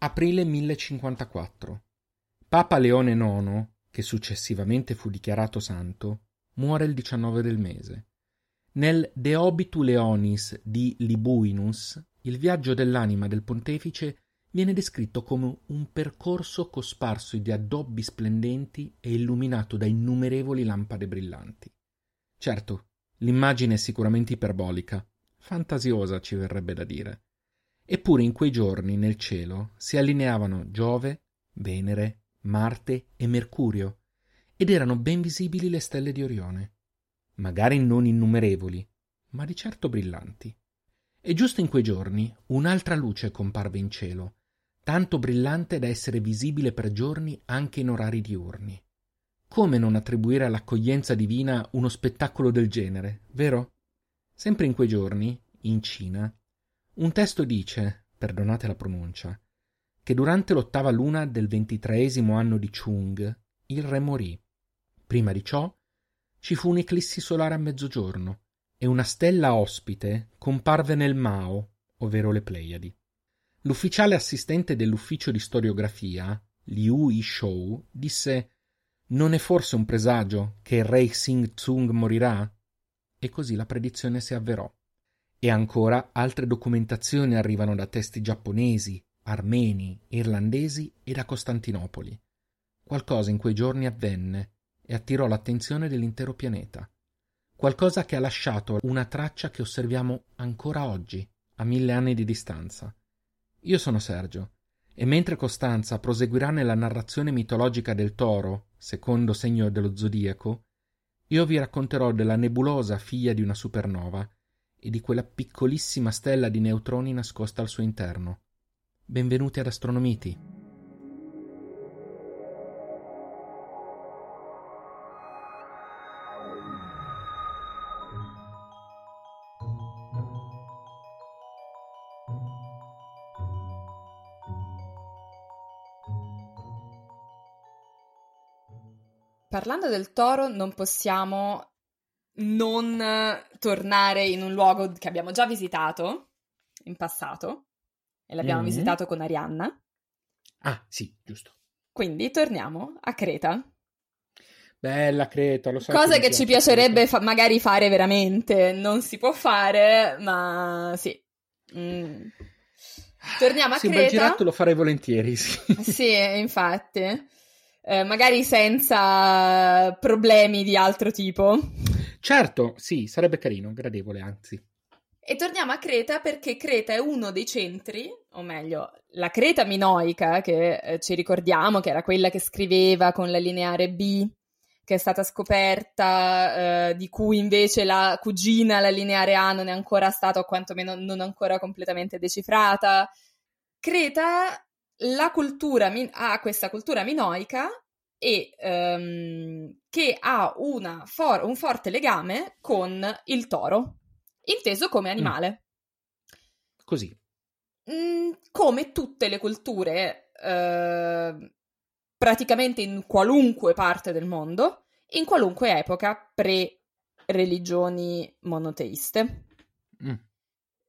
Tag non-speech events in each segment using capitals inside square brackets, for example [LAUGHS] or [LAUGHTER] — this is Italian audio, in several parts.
Aprile 1054. Papa Leone IX, che successivamente fu dichiarato santo, muore il 19 del mese. Nel De Obitu Leonis di Libuinus, il viaggio dell'anima del pontefice viene descritto come un percorso cosparso di addobbi splendenti e illuminato da innumerevoli lampade brillanti. Certo, l'immagine è sicuramente iperbolica, fantasiosa ci verrebbe da dire. Eppure in quei giorni nel cielo si allineavano Giove, Venere, Marte e Mercurio, ed erano ben visibili le stelle di Orione, magari non innumerevoli, ma di certo brillanti. E giusto in quei giorni un'altra luce comparve in cielo, tanto brillante da essere visibile per giorni anche in orari diurni. Come non attribuire all'accoglienza divina uno spettacolo del genere, vero? Sempre in quei giorni, in Cina, un testo dice, perdonate la pronuncia, che durante l'ottava luna del ventitreesimo anno di Chung il re morì. Prima di ciò ci fu un'eclissi solare a mezzogiorno e una stella ospite comparve nel Mao, ovvero le Pleiadi. L'ufficiale assistente dell'ufficio di storiografia, Liu Yishou, disse Non è forse un presagio che il re Xing Tsung morirà? E così la predizione si avverò. E ancora altre documentazioni arrivano da testi giapponesi, armeni, irlandesi e da Costantinopoli. Qualcosa in quei giorni avvenne e attirò l'attenzione dell'intero pianeta. Qualcosa che ha lasciato una traccia che osserviamo ancora oggi, a mille anni di distanza. Io sono Sergio, e mentre Costanza proseguirà nella narrazione mitologica del toro, secondo segno dello zodiaco, io vi racconterò della nebulosa figlia di una supernova e di quella piccolissima stella di neutroni nascosta al suo interno. Benvenuti ad Astronomiti. Parlando del toro, non possiamo non tornare in un luogo che abbiamo già visitato in passato e l'abbiamo mm-hmm. visitato con Arianna. Ah, sì, giusto. Quindi torniamo a Creta. Bella Creta, lo so. Cosa che, che ci piacerebbe fa- magari fare veramente, non si può fare, ma sì. Mm. Torniamo a sì, Creta. Sì, un giretto lo farei volentieri, sì. [LAUGHS] Sì, infatti. Eh, magari senza problemi di altro tipo. Certo, sì, sarebbe carino, gradevole anzi. E torniamo a Creta perché Creta è uno dei centri, o meglio, la Creta minoica, che eh, ci ricordiamo che era quella che scriveva con la lineare B, che è stata scoperta, eh, di cui invece la cugina, la lineare A, non è ancora stata, o quantomeno non ancora completamente decifrata. Creta, la cultura, ha questa cultura minoica e um, che ha for- un forte legame con il toro, inteso come mm. animale. Mm. Così. Mm, come tutte le culture, uh, praticamente in qualunque parte del mondo, in qualunque epoca pre-religioni monoteiste. Mm.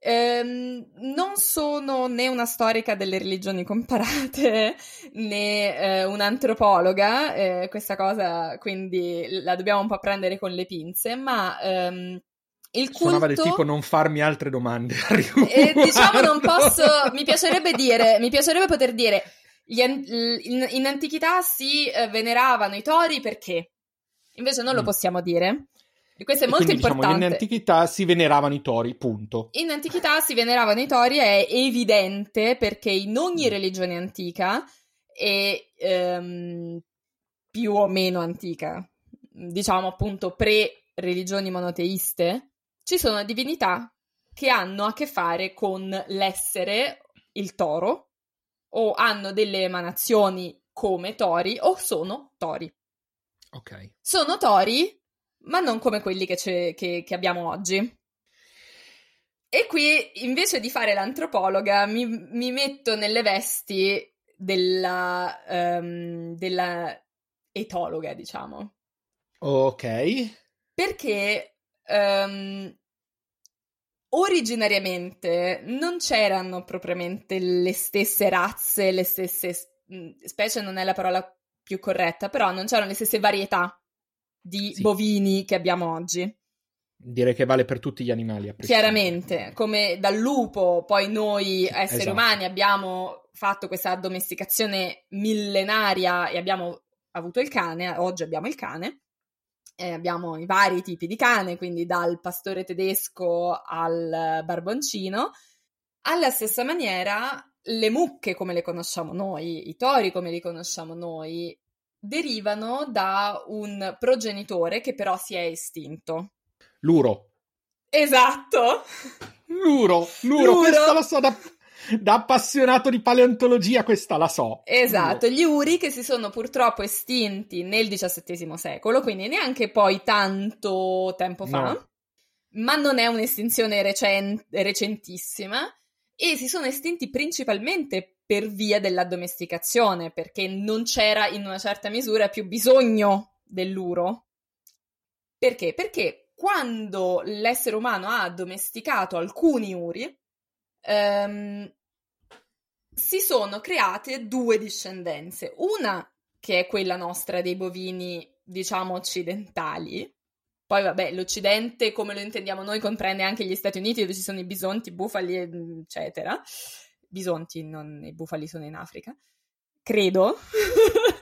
Ehm, non sono né una storica delle religioni comparate [LAUGHS] né eh, un'antropologa, eh, questa cosa quindi la dobbiamo un po' prendere con le pinze, ma ehm, il culto... Suonava del tipo non farmi altre domande. [LAUGHS] eh, diciamo non posso, mi piacerebbe dire, mi piacerebbe poter dire, an- in, in, antichità si eh, veneravano i tori perché? Invece non mm. lo possiamo dire. E questo è molto quindi, importante. Diciamo, in antichità si veneravano i tori, punto. In antichità si veneravano i tori, è evidente perché in ogni mm. religione antica e ehm, più o meno antica, diciamo appunto pre-religioni monoteiste, ci sono divinità che hanno a che fare con l'essere il toro o hanno delle emanazioni come tori o sono tori. Ok. Sono tori ma non come quelli che, che, che abbiamo oggi. E qui, invece di fare l'antropologa, mi, mi metto nelle vesti della, um, della etologa, diciamo. Ok. Perché um, originariamente non c'erano propriamente le stesse razze, le stesse specie non è la parola più corretta, però non c'erano le stesse varietà di sì. bovini che abbiamo oggi. Direi che vale per tutti gli animali. Chiaramente, come dal lupo, poi noi esseri esatto. umani abbiamo fatto questa addomesticazione millenaria e abbiamo avuto il cane, oggi abbiamo il cane, eh, abbiamo i vari tipi di cane, quindi dal pastore tedesco al barboncino. Alla stessa maniera, le mucche come le conosciamo noi, i tori come li conosciamo noi, derivano da un progenitore che però si è estinto. L'uro. Esatto. L'uro, l'uro, l'uro. questa la so da, da, appassionato di paleontologia, questa la so. Esatto, l'uro. gli uri che si sono purtroppo estinti nel XVII secolo, quindi neanche poi tanto tempo fa, no. ma non è un'estinzione recent- recentissima e si sono estinti principalmente per via dell'addomesticazione, perché non c'era in una certa misura più bisogno dell'uro. Perché? Perché quando l'essere umano ha addomesticato alcuni uri, ehm, si sono create due discendenze. Una che è quella nostra dei bovini, diciamo, occidentali. Poi, vabbè, l'Occidente, come lo intendiamo noi, comprende anche gli Stati Uniti, dove ci sono i bisonti, i bufali, eccetera. Bisonti, non i bufali sono in Africa. Credo. [LAUGHS]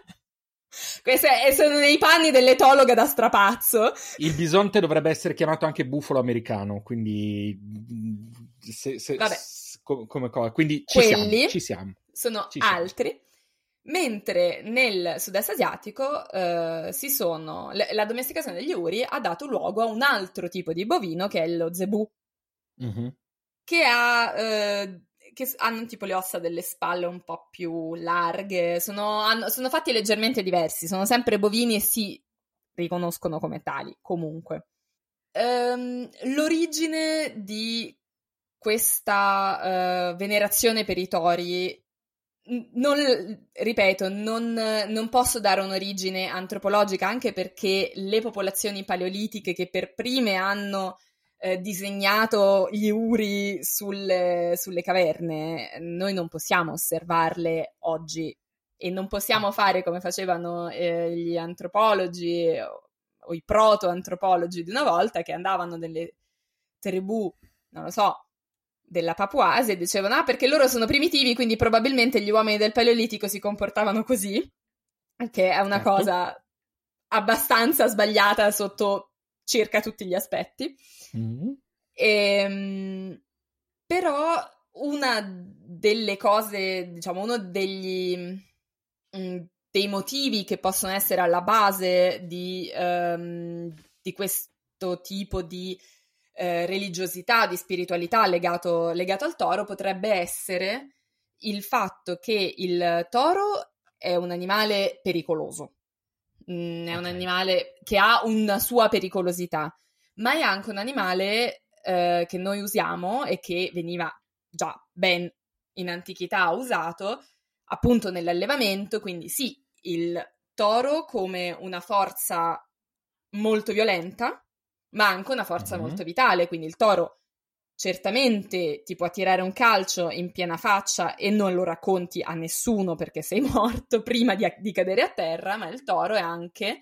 Questi sono nei panni dell'etologa da strapazzo. Il bisonte dovrebbe essere chiamato anche bufalo americano, quindi... Se, se, Vabbè. come cosa. Quindi ci siamo, ci siamo. Sono ci altri. Siamo. Mentre nel sud-est asiatico eh, si sono, l- la domesticazione degli uri ha dato luogo a un altro tipo di bovino che è lo zebù, mm-hmm. che ha eh, che hanno tipo le ossa delle spalle un po' più larghe, sono, hanno, sono fatti leggermente diversi, sono sempre bovini e si riconoscono come tali, comunque. Um, l'origine di questa uh, venerazione per i tori non, ripeto, non, non, posso dare un'origine antropologica anche perché le popolazioni paleolitiche che per prime hanno eh, disegnato gli uri sulle, sulle caverne, noi non possiamo osservarle oggi e non possiamo fare come facevano eh, gli antropologi o, i proto-antropologi di una volta che andavano nelle tribù, non lo so, della Papuase e dicevano ah perché loro sono primitivi quindi probabilmente gli uomini del Paleolitico si comportavano così che è una certo. cosa abbastanza sbagliata sotto circa tutti gli aspetti Mm. E, ehm, però una delle cose, diciamo, uno degli, mh, mm, dei motivi che possono essere alla base di, um, di questo tipo di eh, religiosità, di spiritualità legato, legato al toro potrebbe essere il fatto che il toro è un animale pericoloso, mm, è un animale che ha una sua pericolosità ma è anche un animale eh, che noi usiamo e che veniva già ben in antichità usato appunto nell'allevamento, quindi sì, il toro come una forza molto violenta, ma anche una forza mm-hmm. molto vitale, quindi il toro certamente ti può tirare un calcio in piena faccia e non lo racconti a nessuno perché sei [LAUGHS] morto prima di, di cadere a terra, ma il toro è anche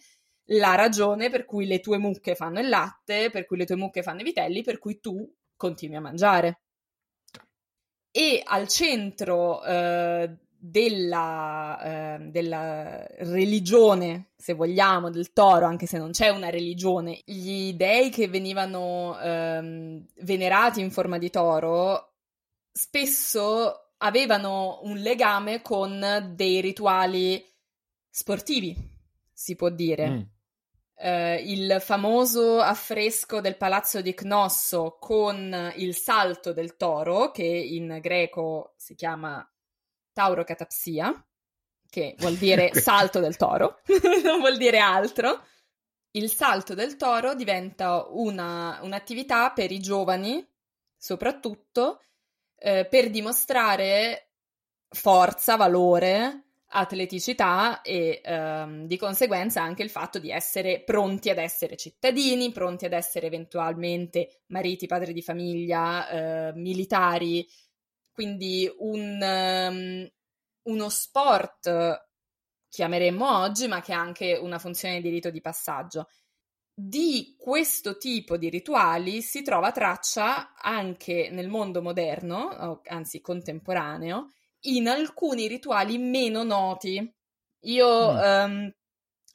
la ragione per cui le tue mucche fanno il latte, per cui le tue mucche fanno i vitelli, per cui tu continui a mangiare. E al centro eh, della, eh, della, religione, se vogliamo, del toro, anche se non c'è una religione, gli dei che venivano eh, venerati in forma di toro spesso avevano un legame con dei rituali sportivi, si può dire. Mm eh, il famoso affresco del palazzo di Cnosso con il salto del toro, che in greco si chiama taurocatapsia, che vuol dire [LAUGHS] salto del toro, [LAUGHS] non vuol dire altro. Il salto del toro diventa una, un'attività per i giovani, soprattutto, eh, per dimostrare forza, valore atleticità e ehm, di conseguenza anche il fatto di essere pronti ad essere cittadini, pronti ad essere eventualmente mariti, padri di famiglia, eh, militari, quindi un, um, uno sport chiameremmo oggi, ma che ha anche una funzione di rito di passaggio. Di questo tipo di rituali si trova traccia anche nel mondo moderno, anzi contemporaneo, in alcuni rituali meno noti. Io mm. um,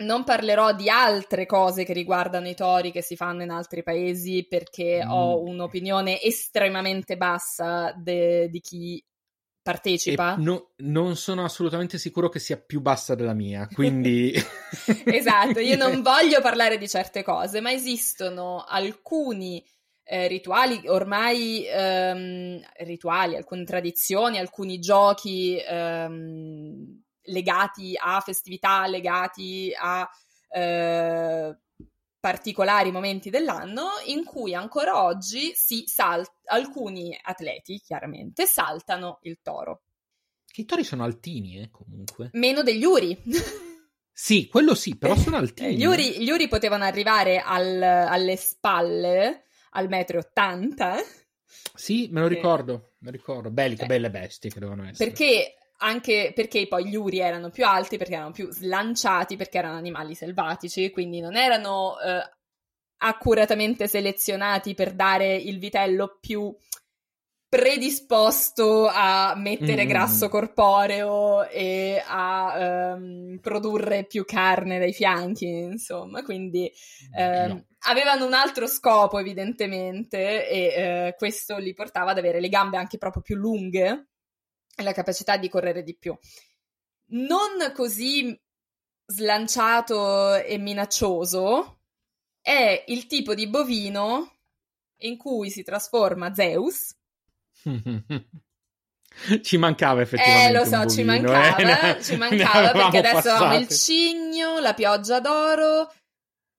non parlerò di altre cose che riguardano i tori che si fanno in altri paesi perché mm. ho un'opinione estremamente bassa de- di chi partecipa. No, non sono assolutamente sicuro che sia più bassa della mia, quindi... [LAUGHS] esatto, io non [LAUGHS] voglio parlare di certe cose, ma esistono alcuni eh, rituali, ormai ehm, rituali, alcune tradizioni, alcuni giochi ehm, legati a festività, legati a eh, particolari momenti dell'anno in cui ancora oggi si sal- alcuni atleti, chiaramente, saltano il toro. Che i tori sono altini, eh, comunque. Meno degli uri. sì, quello sì, però sono [LAUGHS] altini. Gli uri, gli uri potevano arrivare al, alle spalle al metro e ottanta. Sì, me lo ricordo, me lo ricordo. Belli, che eh, belle bestie che devono essere. Perché anche perché poi gli uri erano più alti, perché erano più slanciati, perché erano animali selvatici, quindi non erano eh, accuratamente selezionati per dare il vitello più predisposto a mettere mm. grasso corporeo e a um, produrre più carne dai fianchi, insomma, quindi um, no. avevano un altro scopo evidentemente e uh, questo li portava ad avere le gambe anche proprio più lunghe e la capacità di correre di più. Non così slanciato e minaccioso è il tipo di bovino in cui si trasforma Zeus [LAUGHS] ci mancava effettivamente. Eh, lo so, ci mancava, eh? ci mancava perché adesso passate. abbiamo il cigno, la pioggia d'oro,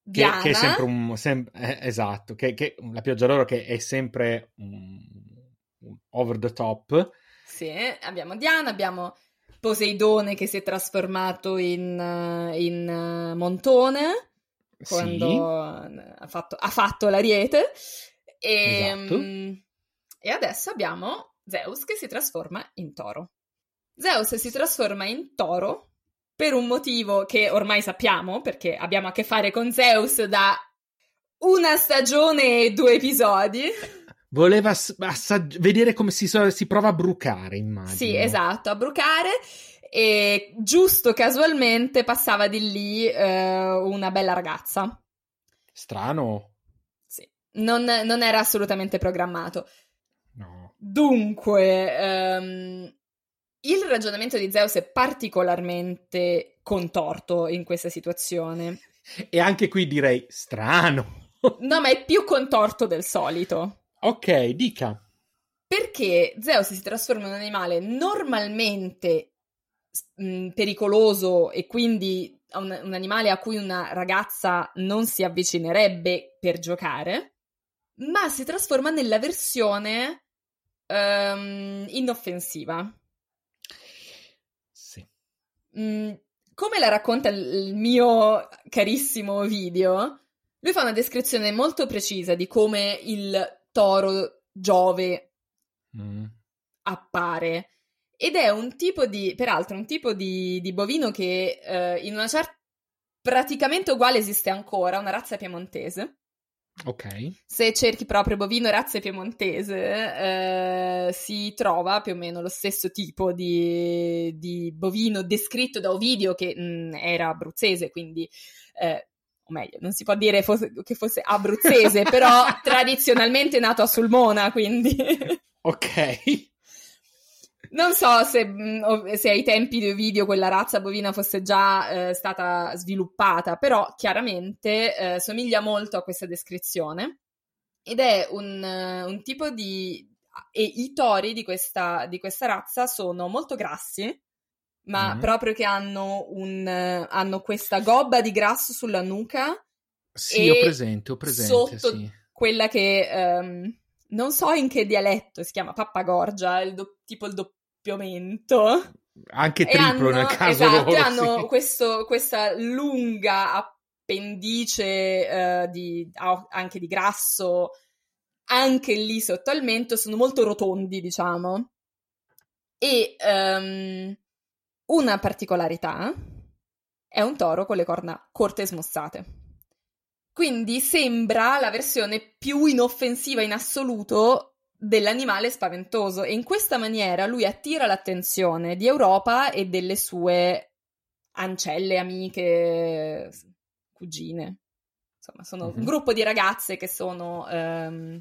Diana. Che, che è sempre un. Sem- eh, esatto, che, che, la pioggia d'oro che è sempre un over the top. Sì, abbiamo Diana, abbiamo Poseidone che si è trasformato in, in uh, montone quando sì. ha, fatto, ha fatto l'ariete. E, esatto. um, e adesso abbiamo Zeus che si trasforma in toro. Zeus si trasforma in toro per un motivo che ormai sappiamo, perché abbiamo a che fare con Zeus da una stagione e due episodi. [LAUGHS] Voleva assag- vedere come si, si, prova a brucare, immagino. Sì, esatto, a brucare. E giusto casualmente passava di lì eh, una bella ragazza. Strano. Sì, non, non era assolutamente programmato. Dunque, um, il ragionamento di Zeus è particolarmente contorto in questa situazione. E anche qui direi strano. no, ma è più contorto del solito. Ok, dica. Perché Zeus si trasforma in un animale normalmente mh, pericoloso e quindi un, un animale a cui una ragazza non si avvicinerebbe per giocare, ma si trasforma nella versione um, inoffensiva. Sì. Mm, come la racconta il mio carissimo video, lui fa una descrizione molto precisa di come il toro Giove mm. appare. Ed è un tipo di, peraltro, un tipo di, di bovino che eh, in una certa praticamente uguale esiste ancora, una razza piemontese. Ok. Se cerchi proprio bovino razza piemontese, eh, si trova più o meno lo stesso tipo di, di bovino descritto da Ovidio, che mh, mm, era abruzzese, quindi. Eh, o meglio, non si può dire fosse, che fosse abruzzese, [LAUGHS] però tradizionalmente nato a Sulmona, quindi. ok. Non so se, mm, se, ai tempi di Ovidio quella razza bovina fosse già eh, stata sviluppata, però chiaramente eh, somiglia molto a questa descrizione ed è un, un tipo di... e i tori di questa, di questa razza sono molto grassi, ma mm. proprio che hanno, un, hanno questa gobba di grasso sulla nuca. Sì, ho presente, ho presente. Sotto sì. quella che... Um, non so in che dialetto si chiama pappagorgia, il do- tipo il, do- doppiamento. anche triplo hanno, nel caso esatto, loro, hanno sì. questo, questa lunga appendice, eh, di, anche di grasso, anche lì sotto al mento, sono molto rotondi, diciamo. E um, una particolarità è un toro con le corna corte e smossate. Quindi sembra la versione più inoffensiva in assoluto dell'animale spaventoso e in questa maniera lui attira l'attenzione di Europa e delle sue ancelle, amiche, cugine. Insomma, sono mm-hmm. un gruppo di ragazze che sono, um,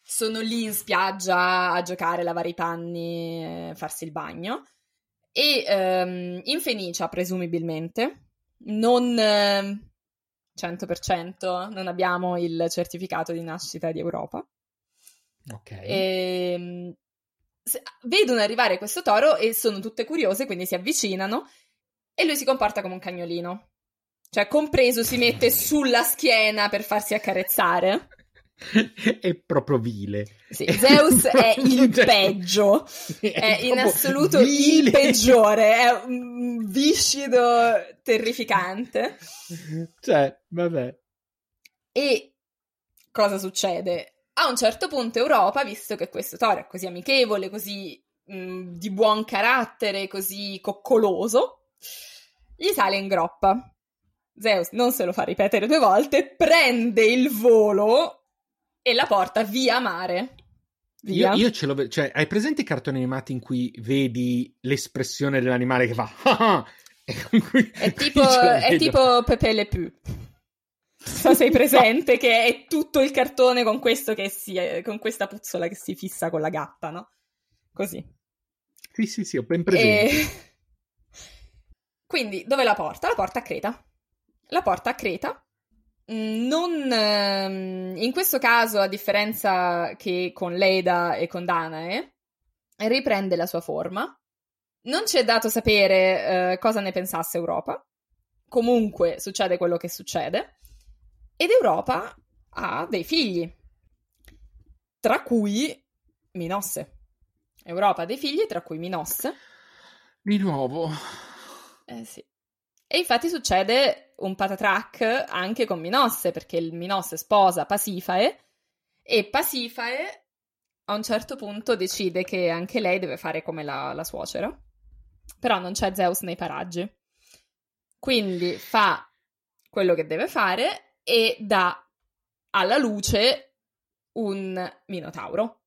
sono lì in spiaggia a giocare, lavare i panni, eh, farsi il bagno. E um, in Fenicia, presumibilmente, non... Uh, 100%, non abbiamo il certificato di nascita di Europa. Ok. E, ehm, vedono arrivare questo toro e sono tutte curiose, quindi si avvicinano e lui si comporta come un cagnolino. Cioè, compreso, si mette [LAUGHS] sulla schiena per farsi accarezzare. [LAUGHS] è proprio vile. Sì, Zeus [LAUGHS] è il peggio, [LAUGHS] è, è in assoluto vile. il peggiore, è un viscido terrificante. Cioè, vabbè. E cosa succede? A un certo punto Europa, visto che questo toro è così amichevole, così mh, di buon carattere, così coccoloso, gli sale in groppa. Zeus non se lo fa ripetere due volte, prende il volo e la porta via mare. Via. Io, io ce l'ho, cioè, hai presente i cartoni animati in cui vedi l'espressione dell'animale che fa [LAUGHS] è [LAUGHS] tipo, è tipo Pepe Le Pew. So sei presente che è tutto il cartone con questo che si, con questa puzzola che si fissa con la gatta, no? Così. Sì, sì, sì, ho ben presente. E... [LAUGHS] Quindi, dove la porta? La porta a Creta. La porta a Creta non ehm, in questo caso, a differenza che con Leda e con Danae, riprende la sua forma. Non ci è dato sapere eh, cosa ne pensasse Europa. Comunque succede quello che succede. Ed Europa ha dei figli, tra cui Minosse. Europa ha dei figli, tra cui Minosse. Di nuovo. Eh sì. E infatti succede un patatrack anche con Minosse, perché il Minosse sposa Pasifae e Pasifae a un certo punto decide che anche lei deve fare come la, la suocera, però non c'è Zeus nei paraggi. Quindi fa quello che deve fare e dà alla luce un Minotauro.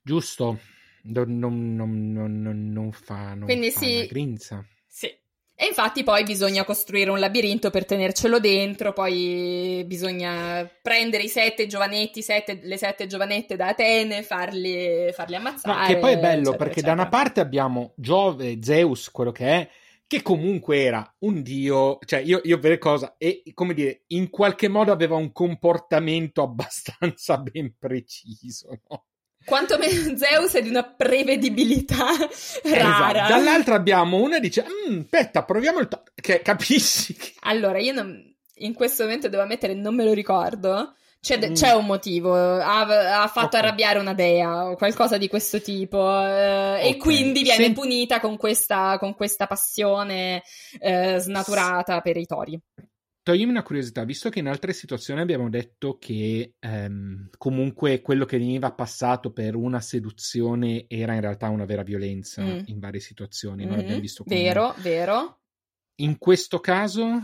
Giusto, non, non, non, non fa, non Quindi fa sì, grinza. Sì, e infatti poi bisogna costruire un labirinto per tenercelo dentro, poi bisogna prendere i sette giovanetti, sette, le sette giovanette da Atene, farli, farli ammazzare. No, che poi è bello eccetera, perché eccetera. da una parte abbiamo Giove, Zeus, quello che è, che comunque era un dio, cioè io, io per cosa, e come dire, in qualche modo aveva un comportamento [LAUGHS] abbastanza ben preciso, no? Quantomeno [LAUGHS] Zeus è di una prevedibilità [LAUGHS] rara. Esatto. Dall'altra abbiamo una e dice, mm, aspetta, proviamo il... To-", che capisci? Che... Allora, io non, in questo momento devo ammettere, non me lo ricordo. C'è, mm. c'è un motivo, ha, ha fatto okay. arrabbiare una dea o qualcosa di questo tipo eh, okay. e quindi viene Sen- punita con questa, con questa passione eh, snaturata per i tori. Toglimi una curiosità, visto che in altre situazioni abbiamo detto che ehm, comunque quello che veniva passato per una seduzione era in realtà una vera violenza mm. in varie situazioni, mm-hmm. abbiamo visto come... Vero, vero. In questo caso,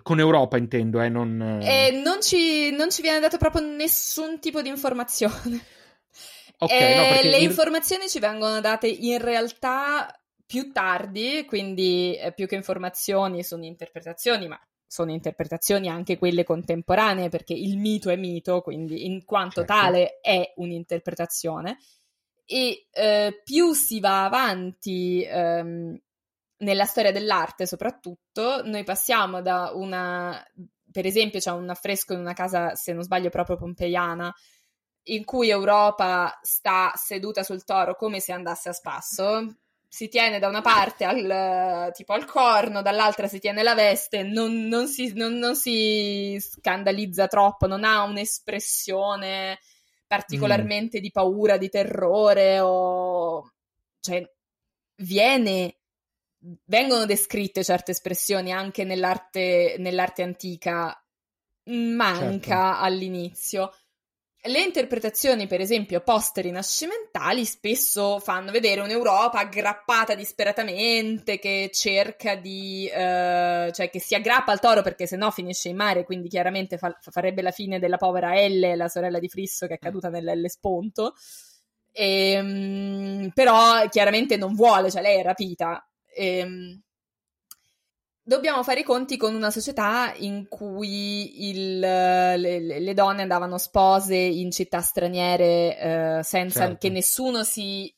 con Europa intendo, eh, non... Eh, non, ci, non ci viene dato proprio nessun tipo di informazione. Ok, eh, no, perché le in... informazioni ci vengono date in realtà più tardi, quindi eh, più che informazioni sono interpretazioni, ma sono interpretazioni anche quelle contemporanee, perché il mito è mito, quindi in quanto certo. tale è un'interpretazione. E eh, più si va avanti ehm, nella storia dell'arte, soprattutto, noi passiamo da una. Per esempio, c'è un affresco in una casa, se non sbaglio, proprio pompeiana, in cui Europa sta seduta sul toro come se andasse a spasso si tiene da una parte al, tipo al corno, dall'altra si tiene la veste, non, non, si, non, non si, scandalizza troppo, non ha un'espressione particolarmente mm. di paura, di terrore o... cioè viene vengono descritte certe espressioni anche nell'arte, nell'arte antica, manca certo. all'inizio. Le interpretazioni, per esempio, post-rinascimentali spesso fanno vedere un'Europa aggrappata disperatamente, che cerca di... Eh, cioè che si aggrappa al toro perché sennò finisce in mare, quindi chiaramente fa- farebbe la fine della povera Elle, la sorella di Frisso che è caduta nell'Ellesponto. E, ehm, però chiaramente non vuole, cioè lei è rapita. E, ehm, dobbiamo fare i conti con una società in cui il, le, le, donne andavano spose in città straniere eh, senza certo. che nessuno si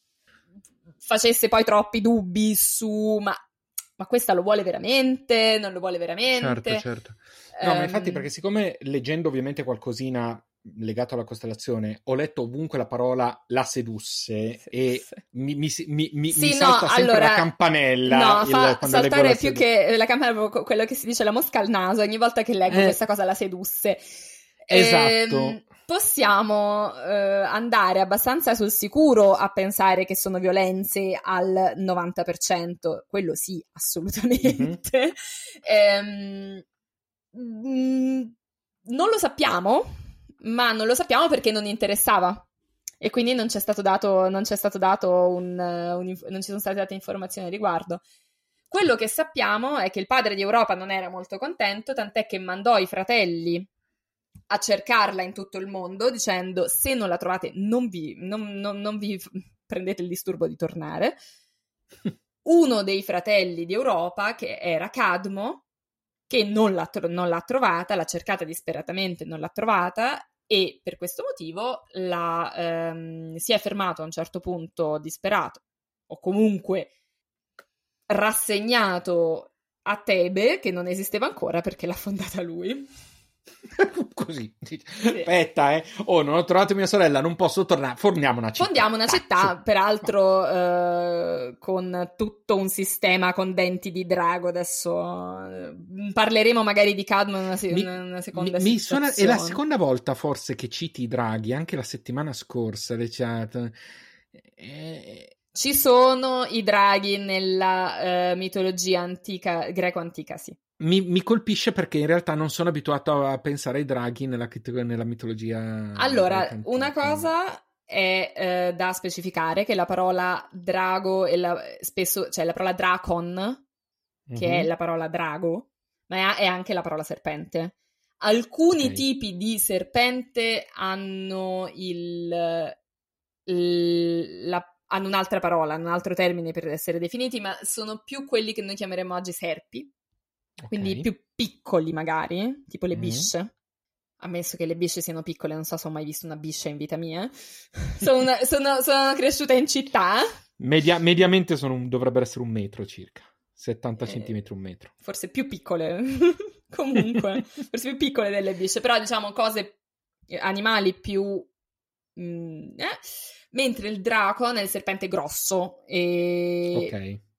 facesse poi troppi dubbi su ma, ma, questa lo vuole veramente, non lo vuole veramente. Certo, certo. No, um, ma infatti ehm, perché siccome leggendo ovviamente qualcosina legato alla costellazione, ho letto ovunque la parola la sedusse e mi, mi, mi, mi, sì, mi salta no, sempre allora, la campanella. No, fa saltare più che la campanella, quello che si dice la mosca al naso, ogni volta che leggo eh, questa cosa la sedusse. Esatto. Ehm, possiamo eh, andare abbastanza sul sicuro a pensare che sono violenze al 90%, quello sì, assolutamente. Mm-hmm. ehm, mh, non lo sappiamo, ma non lo sappiamo perché non interessava. E quindi non c'è stato dato, non c'è stato dato un, un, non ci sono state date informazioni al riguardo. Quello che sappiamo è che il padre di Europa non era molto contento, tant'è che mandò i fratelli a cercarla in tutto il mondo dicendo se non la trovate non vi, non, non, non vi prendete il disturbo di tornare. [LAUGHS] Uno dei fratelli di Europa, che era Cadmo, che non l'ha, non l'ha trovata, l'ha cercata disperatamente, non l'ha trovata e per questo motivo la, ehm, si è fermato a un certo punto disperato o comunque rassegnato a Tebe che non esisteva ancora perché l'ha fondata lui. [LAUGHS] Così, sì. aspetta, eh. Oh, non ho trovato mia sorella, non posso tornare. Forniamo una città. Fondiamo una città, Cazzo. peraltro, eh, con tutto un sistema con denti di drago. Adesso eh, parleremo magari di Cadmo in una, se- mi, una seconda mi, mi suona, È la seconda volta forse che citi i draghi, anche la settimana scorsa. Chat. Eh, ci sono i draghi nella uh, mitologia antica, greco-antica, sì mi, mi, colpisce perché in realtà non sono abituato a pensare ai draghi nella, nella mitologia. Allora, una cosa è eh, da specificare che la parola drago è la, spesso, cioè la parola dracon, che mm-hmm. è mhm. la parola drago, ma è, è, anche la parola serpente. Alcuni okay. tipi di serpente hanno il, il la, hanno un'altra parola, hanno un altro termine per essere definiti, ma sono più quelli che noi chiameremo oggi serpi quindi okay. più piccoli magari, tipo le mm. bisce. Ammesso che le bisce siano piccole, non so se ho mai visto una biscia in vita mia. [LAUGHS] sono, sono, sono, cresciuta in città. Media, mediamente un, dovrebbero essere un metro circa. 70 eh, centimetri, un metro. Forse più piccole. [LAUGHS] Comunque, [LAUGHS] forse più piccole delle bisce. Però diciamo cose, animali più... Mm, eh? Mentre il draco è il serpente grosso. E... Ok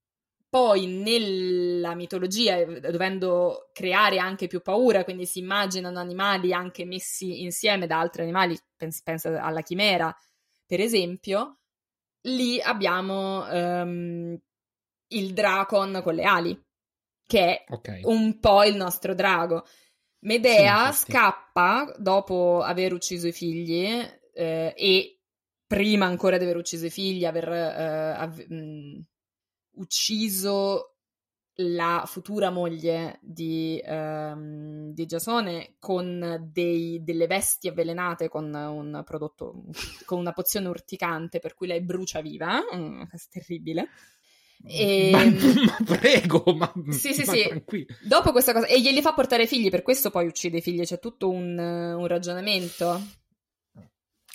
poi nella mitologia, eh, dovendo creare anche più paura, quindi si immaginano animali anche messi insieme da altri animali, pensa, pensa alla chimera, per esempio, lì abbiamo um, il dracon con le ali, che è okay. un po' il nostro drago. Medea sì, scappa dopo aver ucciso i figli eh, e prima ancora di aver ucciso i figli, aver eh, av- mh, ucciso la futura moglie di, um, di Giasone con dei, delle vesti avvelenate con un prodotto, [LAUGHS] con una pozione urticante per cui lei brucia viva, mm, è terribile. E... Ma, [LAUGHS] ma, prego, ma, sì, sì, sì. Tranquillo. Dopo questa cosa, e glieli fa portare figli, per questo poi uccide i figli, c'è tutto un, un ragionamento.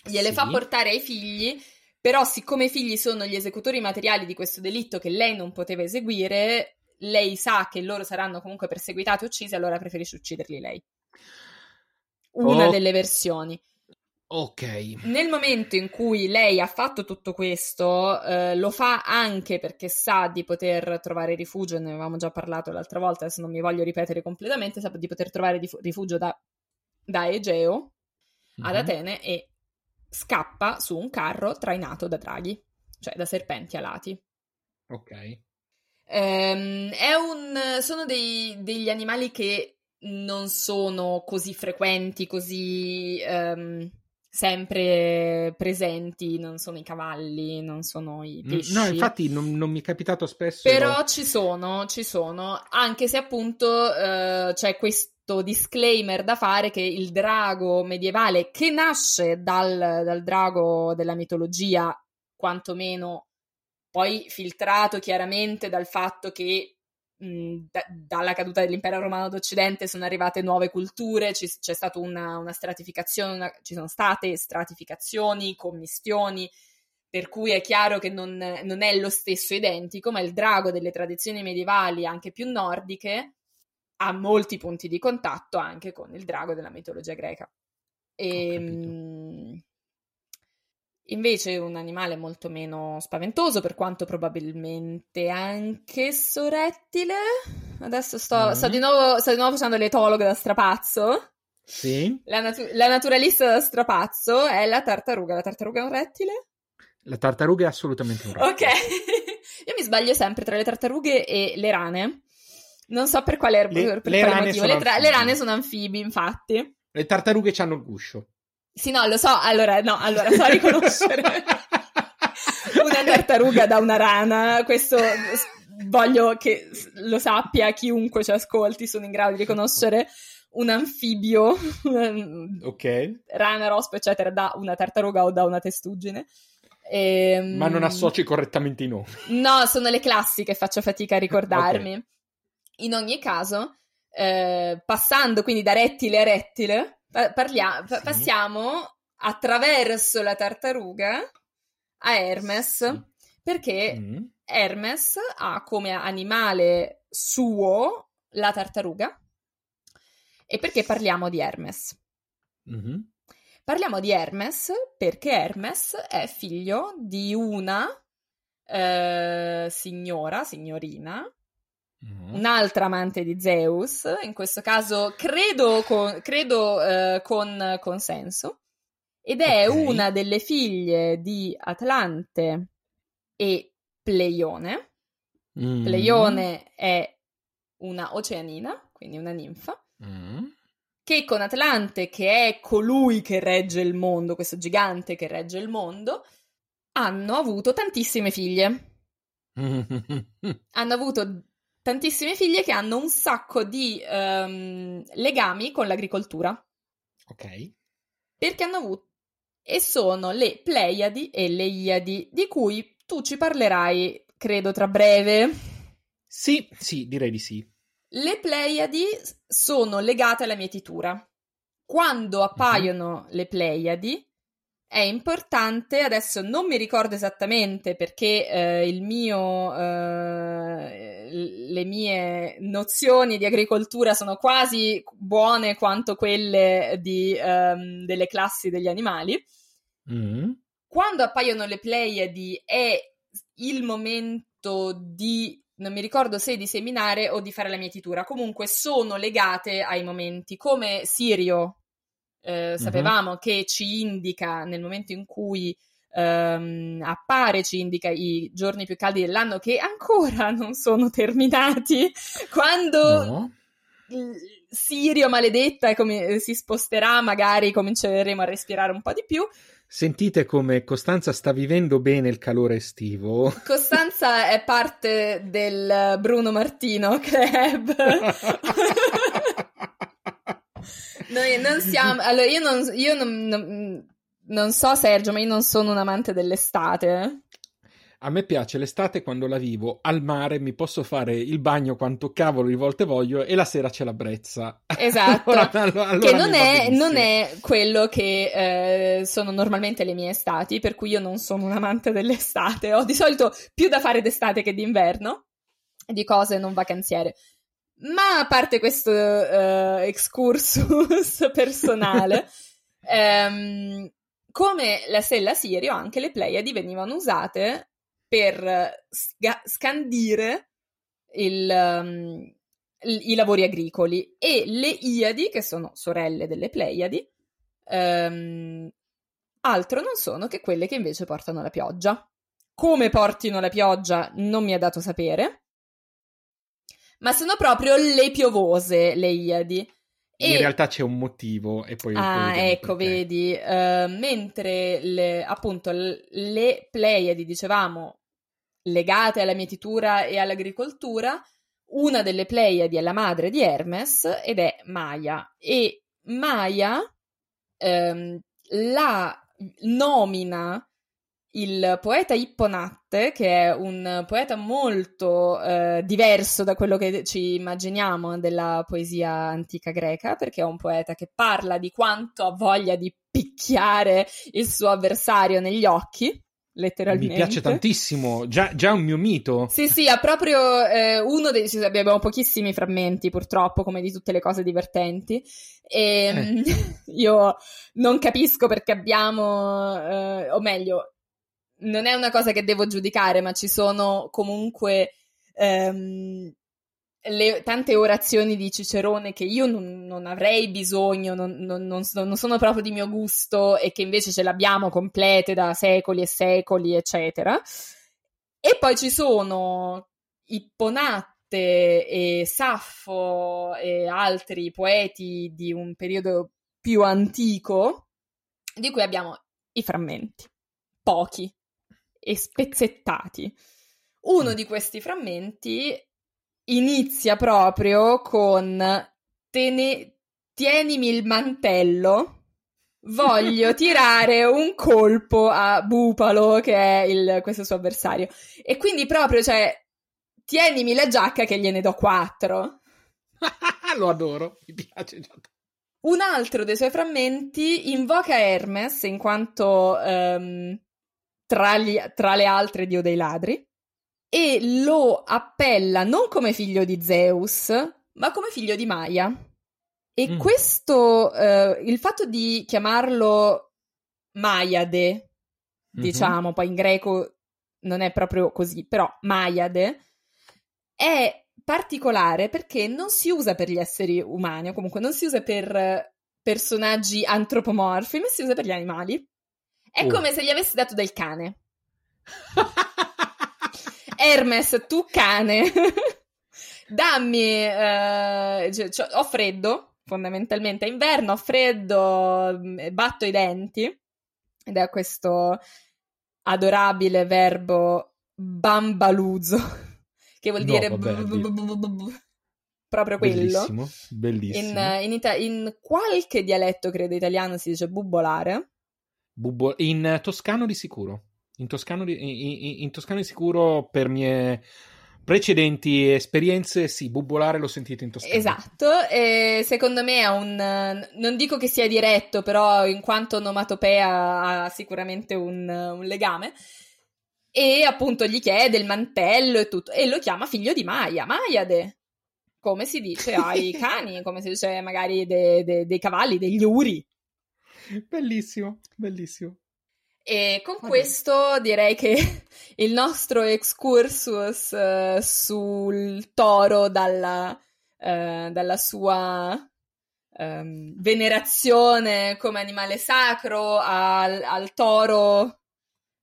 Gliele sì. fa portare ai figli però, siccome i figli sono gli esecutori materiali di questo delitto che lei non poteva eseguire, lei sa che loro saranno comunque perseguitati e uccisi, allora preferisce ucciderli lei. Una oh. delle versioni. Ok. Nel momento in cui lei ha fatto tutto questo, eh, lo fa anche perché sa di poter trovare rifugio, ne avevamo già parlato l'altra volta, adesso non mi voglio ripetere completamente, sa di poter trovare rifugio da, da Egeo mm-hmm. ad mhm. Atene e scappa su un carro trainato da draghi, cioè da serpenti alati. Ok. Ehm, è un, sono dei, degli animali che non sono così frequenti, così ehm, sempre presenti, non sono i cavalli, non sono i pesci. No, infatti non, non mi è capitato spesso. Però ci sono, ci sono, anche se appunto eh, c'è questo disclaimer da fare che il drago medievale che nasce dal, dal drago della mitologia, quantomeno poi filtrato chiaramente dal fatto che mh, da, dalla caduta dell'impero romano d'Occidente sono arrivate nuove culture, ci, c'è stata una, una stratificazione, una, ci sono state stratificazioni, commistioni, per cui è chiaro che non, non, è lo stesso identico, ma il drago delle tradizioni medievali, anche più nordiche, ha molti punti di contatto anche con il drago della mitologia greca. E, ehm, Invece un animale molto meno spaventoso, per quanto probabilmente anche rettile. Adesso sto, mm. sto, di nuovo, sto di nuovo facendo l'etologo da strapazzo. Sì. La, natu- la, naturalista da strapazzo è la tartaruga. La tartaruga è un rettile? La tartaruga è assolutamente un rettile. Ok. [LAUGHS] Io mi sbaglio sempre tra le tartarughe e le rane. Non so per quale, le, per le quale motivo. Le, tra- le, rane sono anfibi, infatti. Le tartarughe hanno il guscio. Sì, no, lo so, allora, no, allora, so riconoscere [LAUGHS] una tartaruga da una rana, questo voglio che lo sappia chiunque ci ascolti, sono in grado di riconoscere un anfibio, [LAUGHS] ok, rana, rospo, eccetera, da una tartaruga o da una testuggine. E, ehm, Ma non associ correttamente i nomi. No, sono le classi che faccio fatica a ricordarmi. Okay. In ogni caso, eh, passando quindi da rettile a rettile, Parliamo, sì. passiamo attraverso la tartaruga a Hermes, sì. perché mm. Hermes ha come animale suo la tartaruga. E perché parliamo di Hermes? Mm-hmm. Parliamo di Hermes perché Hermes è figlio di una eh, signora, signorina, Mm-hmm. Un'altra amante di Zeus, in questo caso credo con, credo, eh, con consenso, ed è okay. una delle figlie di Atlante e Pleione. Mm. Pleione è una oceanina, quindi una ninfa, mm. che con Atlante, che è colui che regge il mondo, questo gigante che regge il mondo, hanno avuto tantissime figlie. [LAUGHS] hanno avuto tantissime figlie che hanno un sacco di um, legami con l'agricoltura. Ok. Perché hanno avuto e sono le Pleiadi e le Iadi, di cui tu ci parlerai, credo, tra breve. Sì, sì, direi di sì. Le Pleiadi sono legate alla mietitura. Quando appaiono uh-huh. le Pleiadi, è importante, adesso non mi ricordo esattamente perché eh, il mio, eh, le mie nozioni di agricoltura sono quasi buone quanto quelle di, um, delle classi degli animali. Mm. Quando appaiono le Pleiadi è il momento di, non mi ricordo se di seminare o di fare la mietitura, comunque sono legate ai momenti, come Sirio eh, sapevamo uh-huh. che ci indica nel momento in cui ehm, appare, ci indica i giorni più caldi dell'anno che ancora [LAUGHS] non sono terminati, quando no. Sirio maledetta come si sposterà, magari cominceremo a respirare un po' di più. Sentite come Costanza sta vivendo bene il calore estivo. [LAUGHS] Costanza è parte del Bruno Martino Club. [LAUGHS] Noi non siamo. Allora, io non, io non, non, non so, Sergio, ma io non sono un amante dell'estate. A me piace l'estate quando la vivo al mare, mi posso fare il bagno quanto cavolo di volte voglio e la sera c'è la brezza. [LAUGHS] Esatto. allora, allora che non è, non è, quello che eh, sono normalmente le mie estati, per cui io non sono un amante dell'estate. Ho di solito più da fare d'estate che d'inverno, di cose non vacanziere. Ma a parte questo uh, excursus [LAUGHS] personale, um, [LAUGHS] come la stella Sirio, anche le Pleiadi venivano usate per sga- scandire il, um, i lavori agricoli e le Iadi, che sono sorelle delle Pleiadi, um, altro non sono che quelle che invece portano la pioggia. come portino la pioggia non mi è dato sapere, ma sono proprio le piovose, le Iadi. E... In realtà c'è un motivo e poi... Ah, ecco, perché. vedi, uh, mentre le, appunto le Pleiadi, dicevamo, legate alla mietitura e all'agricoltura, una delle Pleiadi è la madre di Hermes ed è Maya. E Maya um, la nomina il poeta Ipponatte, che è un poeta molto eh, diverso da quello che ci immaginiamo della poesia antica greca, perché è un poeta che parla di quanto ha voglia di picchiare il suo avversario negli occhi. Letteralmente. Mi piace tantissimo, già, già un mio mito. Sì, sì, ha proprio eh, uno dei. Abbiamo pochissimi frammenti, purtroppo, come di tutte le cose divertenti. E eh. [LAUGHS] io non capisco perché abbiamo, eh, o meglio, non è una cosa che devo giudicare, ma ci sono comunque ehm, le, tante orazioni di Cicerone che io non, non avrei bisogno, non, non, non, sono proprio di mio gusto e che invece ce l'abbiamo complete da secoli e secoli, eccetera. E poi ci sono Ipponatte e Saffo e altri poeti di un periodo più antico, di cui abbiamo i frammenti, pochi, e spezzettati. Uno mm. di questi frammenti inizia proprio con Tene... tienimi il mantello, voglio [LAUGHS] tirare un colpo a Bupalo, che è il... questo suo avversario. E quindi proprio, cioè, tienimi la giacca che gliene do quattro. [LAUGHS] Lo adoro, mi piace già. Un altro dei suoi frammenti invoca Hermes in quanto um, tra, gli, tra le altre dio dei ladri, e lo appella non come figlio di Zeus, ma come figlio di Maia. E mm. questo, eh, il fatto di chiamarlo Maiade, mm-hmm. diciamo, poi in greco non è proprio così, però Maiade, è particolare perché non si usa per gli esseri umani, o comunque non si usa per personaggi antropomorfi, ma si usa per gli animali. È oh. come se gli avessi dato del cane. Hermes, tu cane, dammi, eh, cioè, cioè, ho freddo, fondamentalmente è inverno, ho freddo, mm, batto i denti, ed è questo adorabile verbo bambaluzo, [LAUGHS] che vuol dire proprio quello. Bellissimo, bellissimo. In, in, in qualche dialetto, credo italiano, si dice bubolare. Bubbo- in toscano di sicuro. In toscano di, in, in toscano di sicuro per mie precedenti esperienze, sì, bubbolare l'ho sentito in toscano. Esatto, e secondo me è un... non dico che sia diretto, però in quanto onomatopea ha sicuramente un, un legame. E appunto gli chiede il mantello e tutto, e lo chiama figlio di Maia, Maiade, come si dice ai [LAUGHS] cani, come si dice magari dei de, de cavalli, degli uri. Bellissimo, bellissimo. E con Vabbè. questo direi che [LAUGHS] il nostro excursus uh, sul toro dalla, uh, dalla sua um, venerazione come animale sacro al, al toro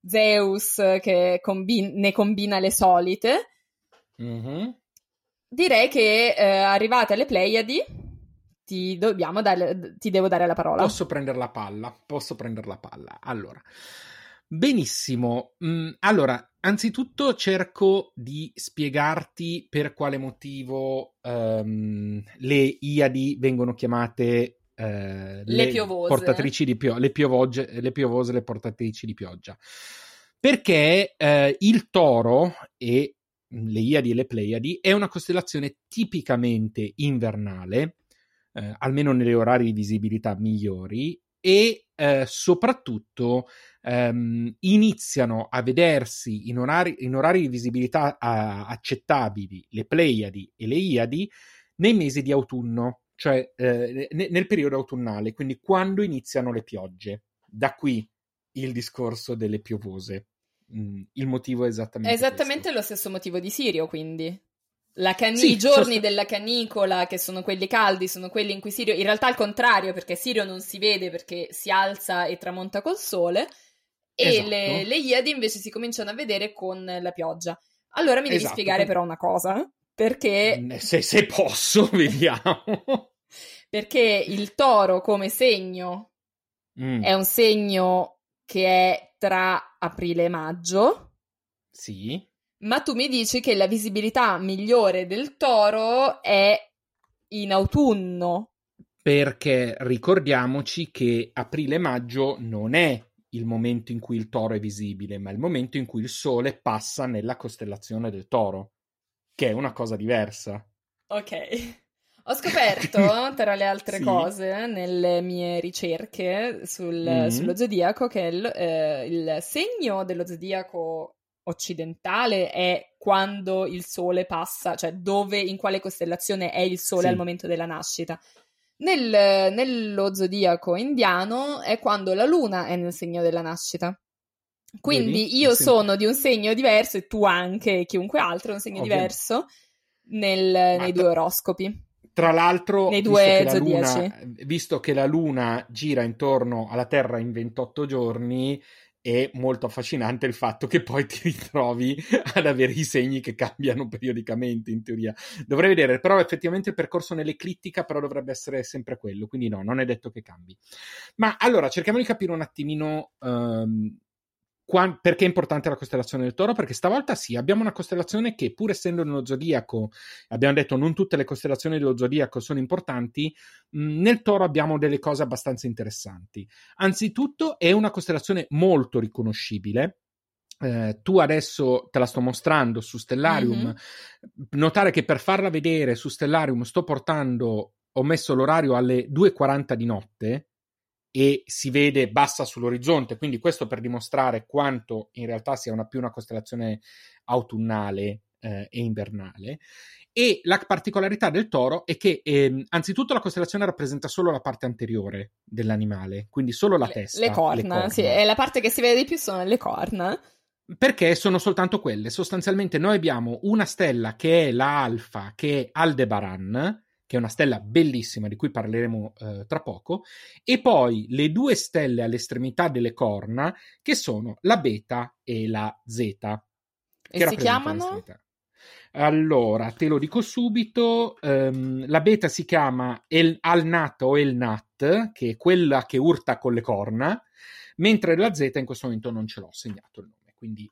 Zeus che combi- ne combina le solite. Mm-hmm. Direi che uh, arrivate alle Pleiadi ti, dare, ti devo dare la parola. Posso prendere la palla, posso prendere la palla. Allora, benissimo. Mm, allora, anzitutto cerco di spiegarti per quale motivo um, le Iadi vengono chiamate uh, le, le, piovose. portatrici di pioggia, le, piovogge, le piovose, le portatrici di pioggia. Perché uh, il toro e le Iadi e le Pleiadi è una costellazione tipicamente invernale eh, almeno negli orari di visibilità migliori, e eh, soprattutto ehm, iniziano a vedersi in orari, in orari di visibilità a, accettabili le Pleiadi e le Iadi nei mesi di autunno, cioè eh, ne, nel periodo autunnale, quindi quando iniziano le piogge. Da qui il discorso delle piovose. Mm, il motivo è esattamente È esattamente questo. lo stesso motivo di Sirio, quindi. Can- sì, I giorni sost- della canicola, che sono quelli caldi, sono quelli in cui Sirio, in realtà al contrario, perché Sirio non si vede perché si alza e tramonta col sole, e Esatto. le, le Iadi invece si cominciano a vedere con la pioggia. Allora mi devi Esatto, spiegare però una cosa, perché, Mm, Se, se posso, [LAUGHS] vediamo. perché il toro come segno Mm, è un segno che è tra aprile e maggio, Sì, ma tu mi dici che la visibilità migliore del toro è in autunno. perché ricordiamoci che aprile-maggio non è il momento in cui il toro è visibile, ma il momento in cui il sole passa nella costellazione del toro, che è una cosa diversa. Ok. Ho [LAUGHS] scoperto, tra le altre Sì. cose, nelle mie ricerche sul- Mm. sullo zodiaco, che il, eh, il segno dello zodiaco occidentale è quando il sole passa, cioè dove, in quale costellazione è il sole Sì. al momento della nascita. Nel- nello zodiaco indiano è quando la luna è nel segno della nascita. Quindi Vedi? io Sì. sono di un segno diverso e tu anche, e chiunque altro, è un segno Ovviamente. diverso nel- nei tra- due oroscopi. Tra l'altro, Nei visto, due che la zodiaci. luna, visto che la Luna gira intorno alla Terra in 28 giorni, è molto affascinante il fatto che poi ti ritrovi ad avere i segni che cambiano periodicamente, in teoria. Dovrei vedere, però effettivamente il percorso nell'eclittica però dovrebbe essere sempre quello, quindi no, non è detto che cambi. Ma allora, cerchiamo di capire un attimino ehm, qua- perché è importante la costellazione del toro, perché stavolta sì, abbiamo una costellazione che pur essendo nello zodiaco abbiamo detto non tutte le costellazioni dello zodiaco sono importanti, mh, nel toro abbiamo delle cose abbastanza interessanti. Anzitutto è una costellazione molto riconoscibile. Eh, tu adesso te la sto mostrando su Stellarium. Mhm. Notare che per farla vedere su Stellarium sto portando, ho messo l'orario alle 2.40 di notte e si vede bassa sull'orizzonte, quindi questo per dimostrare quanto in realtà sia una più una costellazione autunnale eh, e invernale. E la particolarità del toro è che ehm, anzitutto la costellazione rappresenta solo la parte anteriore dell'animale, quindi solo la Le- testa. le corna, sì, e la parte che si vede di più sono le corna. Perché sono soltanto quelle. Sostanzialmente noi abbiamo una stella che è la Alfa, che è Aldebaran, che è una stella bellissima di cui parleremo eh, tra poco, e poi le due stelle all'estremità delle corna, che sono la Beta e la Zeta. E si chiamano? Allora, te lo dico subito, ehm, la beta si chiama El, Al-Nat o El-Nat, che è quella che urta con le corna, mentre la Z in questo momento non ce l'ho segnato il nome, quindi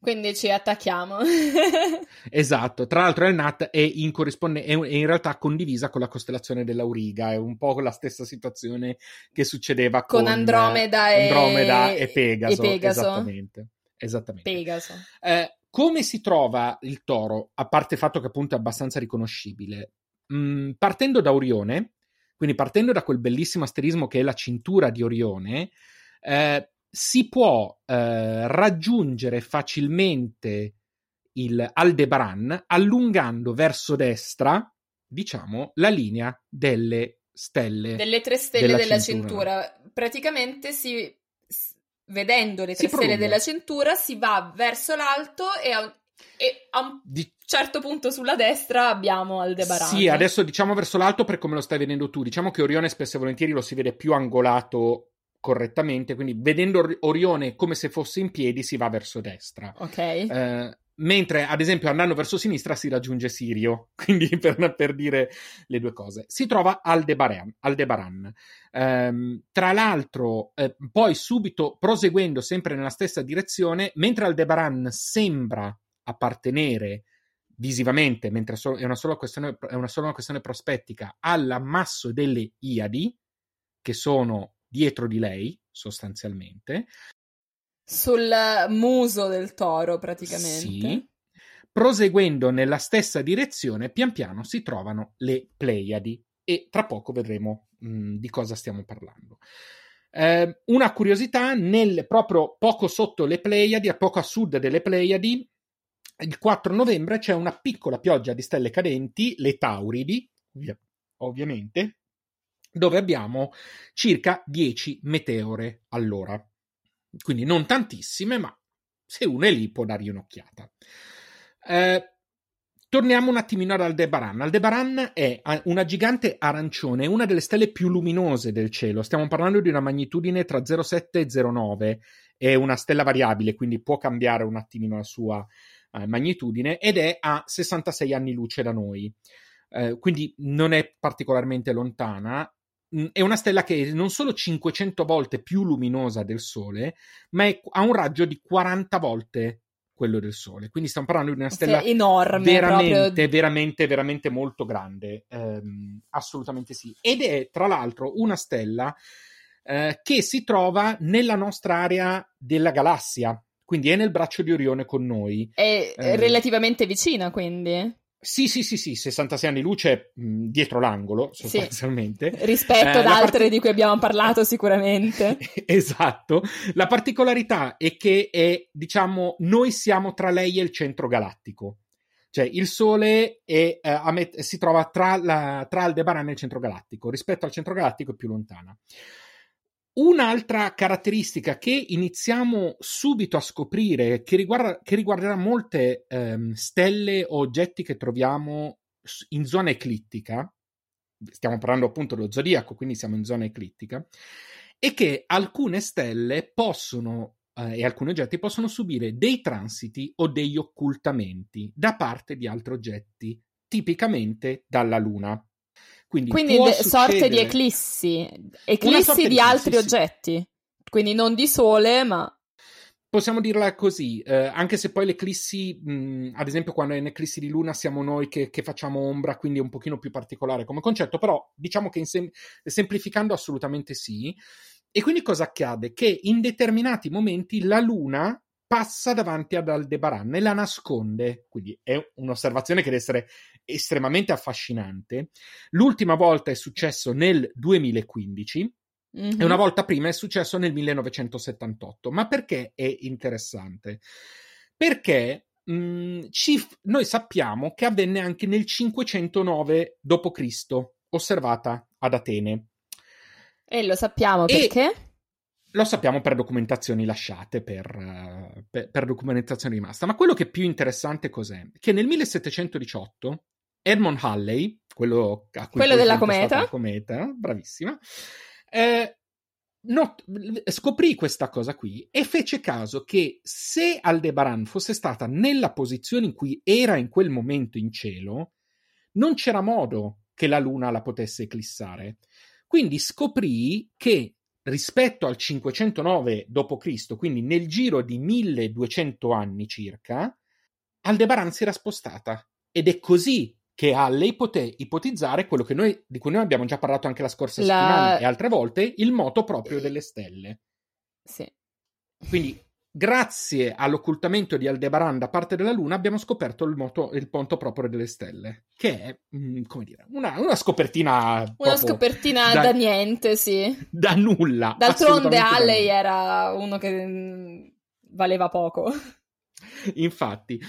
Quindi ci attacchiamo. [LAUGHS] esatto. Tra l'altro El-Nat è in, corrisponde- è in realtà condivisa con la costellazione dell'Auriga, è un po' la stessa situazione che succedeva con, Con Andromeda e- Andromeda e Pegaso. e Pegaso. Esattamente. Esattamente. Pegaso. Eh, come si trova il toro, a parte il fatto che appunto è abbastanza riconoscibile? Mm, partendo da Orione, quindi partendo da quel bellissimo asterismo che è la cintura di Orione, eh, si può eh, raggiungere facilmente il Aldebaran allungando verso destra, diciamo, la linea delle stelle. Delle tre stelle Della della, cintura. cintura. Praticamente si, vedendo le Si tre stelle prolunga. della cintura si va verso l'alto e a, un- e a un Di- certo punto sulla destra abbiamo Aldebaran. Sì, adesso diciamo verso l'alto per come lo stai vedendo tu. Diciamo che Orione spesso e volentieri lo si vede più angolato correttamente, quindi vedendo Or- Orione come se fosse in piedi si va verso destra. Ok. Eh, mentre ad esempio andando verso sinistra si raggiunge Sirio, [LAUGHS] quindi per, per dire le due cose. Si trova Aldebaran. Aldebaran. Ehm, tra l'altro, eh, poi subito proseguendo sempre nella stessa direzione, mentre Aldebaran sembra appartenere visivamente, mentre so- è, una sola questione, è una sola questione prospettica, all'ammasso delle Iadi, che sono dietro di lei, sostanzialmente. Sul muso del toro, praticamente. Sì. Proseguendo nella stessa direzione, pian piano si trovano le Pleiadi e tra poco vedremo mh, di cosa stiamo parlando. Eh, una curiosità, nel, proprio poco sotto le Pleiadi, a poco a sud delle Pleiadi, il 4 novembre c'è una piccola pioggia di stelle cadenti, le Tauridi, ovvia- ovviamente, dove abbiamo circa 10 meteore all'ora. Quindi non tantissime, ma se uno è lì può dargli un'occhiata. Eh, torniamo un attimino ad Aldebaran. Aldebaran è una gigante arancione, una delle stelle più luminose del cielo. Stiamo parlando di una magnitudine tra 0,7 e 0,9. è una stella variabile, quindi può cambiare un attimino la sua eh, magnitudine, ed è a 66 anni luce da noi. Eh, quindi non è particolarmente lontana. È una stella che è non solo 500 volte più luminosa del Sole, ma è, ha un raggio di 40 volte quello del Sole. Quindi stiamo parlando di una stella sì, enorme, veramente, proprio... veramente, veramente molto grande. Um, assolutamente sì. Ed è tra l'altro una stella uh, che si trova nella nostra area della galassia. Quindi è nel braccio di Orione con noi. È uh, relativamente vicina, quindi. Sì, sì, sì, sì, 66 anni luce mh, dietro l'angolo, sostanzialmente. Sì, rispetto eh, ad altre part... di cui abbiamo parlato sicuramente. [LAUGHS] esatto. La particolarità è che è, diciamo, noi siamo tra lei e il centro galattico. Cioè, il Sole è, eh, met- si trova tra, la, tra Aldebaran e il centro galattico. Rispetto al centro galattico è più lontana. Un'altra caratteristica che iniziamo subito a scoprire, che, riguarda, che riguarderà molte ehm, stelle o oggetti che troviamo in zona eclittica, stiamo parlando appunto dello zodiaco, quindi siamo in zona eclittica, è che alcune stelle possono eh, e alcuni oggetti possono subire dei transiti o degli occultamenti da parte di altri oggetti, tipicamente dalla Luna. Quindi, Quindi de- sorte di eclissi, eclissi di, di altri eclissi, oggetti, sì. quindi non di sole, ma possiamo dirla così, eh, anche se poi l'eclissi, mh, ad esempio quando è in eclissi di luna siamo noi che, che, facciamo ombra, quindi è un pochino più particolare come concetto, però diciamo che sem- semplificando assolutamente sì. E quindi cosa accade? Che in determinati momenti la luna passa davanti ad Aldebaran e la nasconde. Quindi è un'osservazione che deve essere estremamente affascinante. L'ultima volta è successo nel 2015 mm-hmm. e una volta prima è successo nel 1978. Ma perché è interessante? Perché mh, mm, ci, noi sappiamo che avvenne anche nel 509 d.C., osservata ad Atene. E lo sappiamo perché? E lo sappiamo per documentazioni lasciate, per, uh, per, per, documentazione rimasta. Ma quello che è più interessante cos'è? Che nel 1718 Edmond Halley, quello, a cui quello della cometa. cometa, bravissima, eh, not- scoprì questa cosa qui e fece caso che se Aldebaran fosse stata nella posizione in cui era in quel momento in cielo, non c'era modo che la Luna la potesse eclissare. Quindi scoprì che rispetto al 509 d.C., quindi nel giro di 1200 anni circa, Aldebaran si era spostata. Ed è così che Halley poté ipotizzare quello noi, di cui noi abbiamo già parlato anche la scorsa la... settimana e altre volte, il moto proprio delle stelle. Sì. Quindi grazie all'occultamento di Aldebaran da parte della Luna, abbiamo scoperto il, moto, il ponto proprio delle stelle, che è, mh, mm, come dire, una, una scopertina. Una scopertina da, da, niente, sì. Da nulla. D'altronde Halley era uno che mm, valeva poco. Infatti,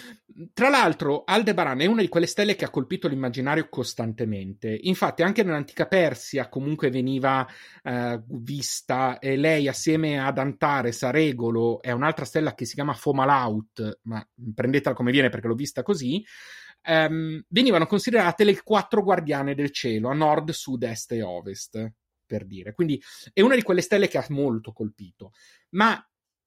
tra l'altro, Aldebaran è una di quelle stelle che ha colpito l'immaginario costantemente. Infatti, anche nell'antica Persia comunque veniva eh, vista, e lei assieme ad Antares, a Regolo, è un'altra stella che si chiama Fomalaut, ma prendetela come viene perché l'ho vista così. Ehm, venivano considerate le quattro guardiane del cielo a nord, sud, est e ovest per dire. Quindi è una di quelle stelle che ha molto colpito. Ma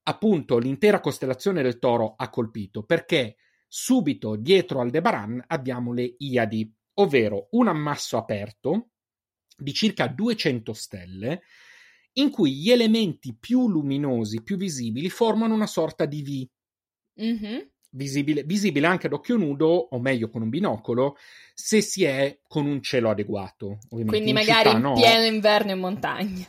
appunto l'intera costellazione del toro ha colpito perché subito dietro Aldebaran abbiamo le Iadi, ovvero un ammasso aperto di circa 200 stelle in cui gli elementi più luminosi, più visibili, formano una sorta di V. Mm-hmm. Visibile, visibile, anche ad occhio nudo, o meglio con un binocolo, se si è con un cielo adeguato. Quindi magari città, in no. pieno inverno in montagna.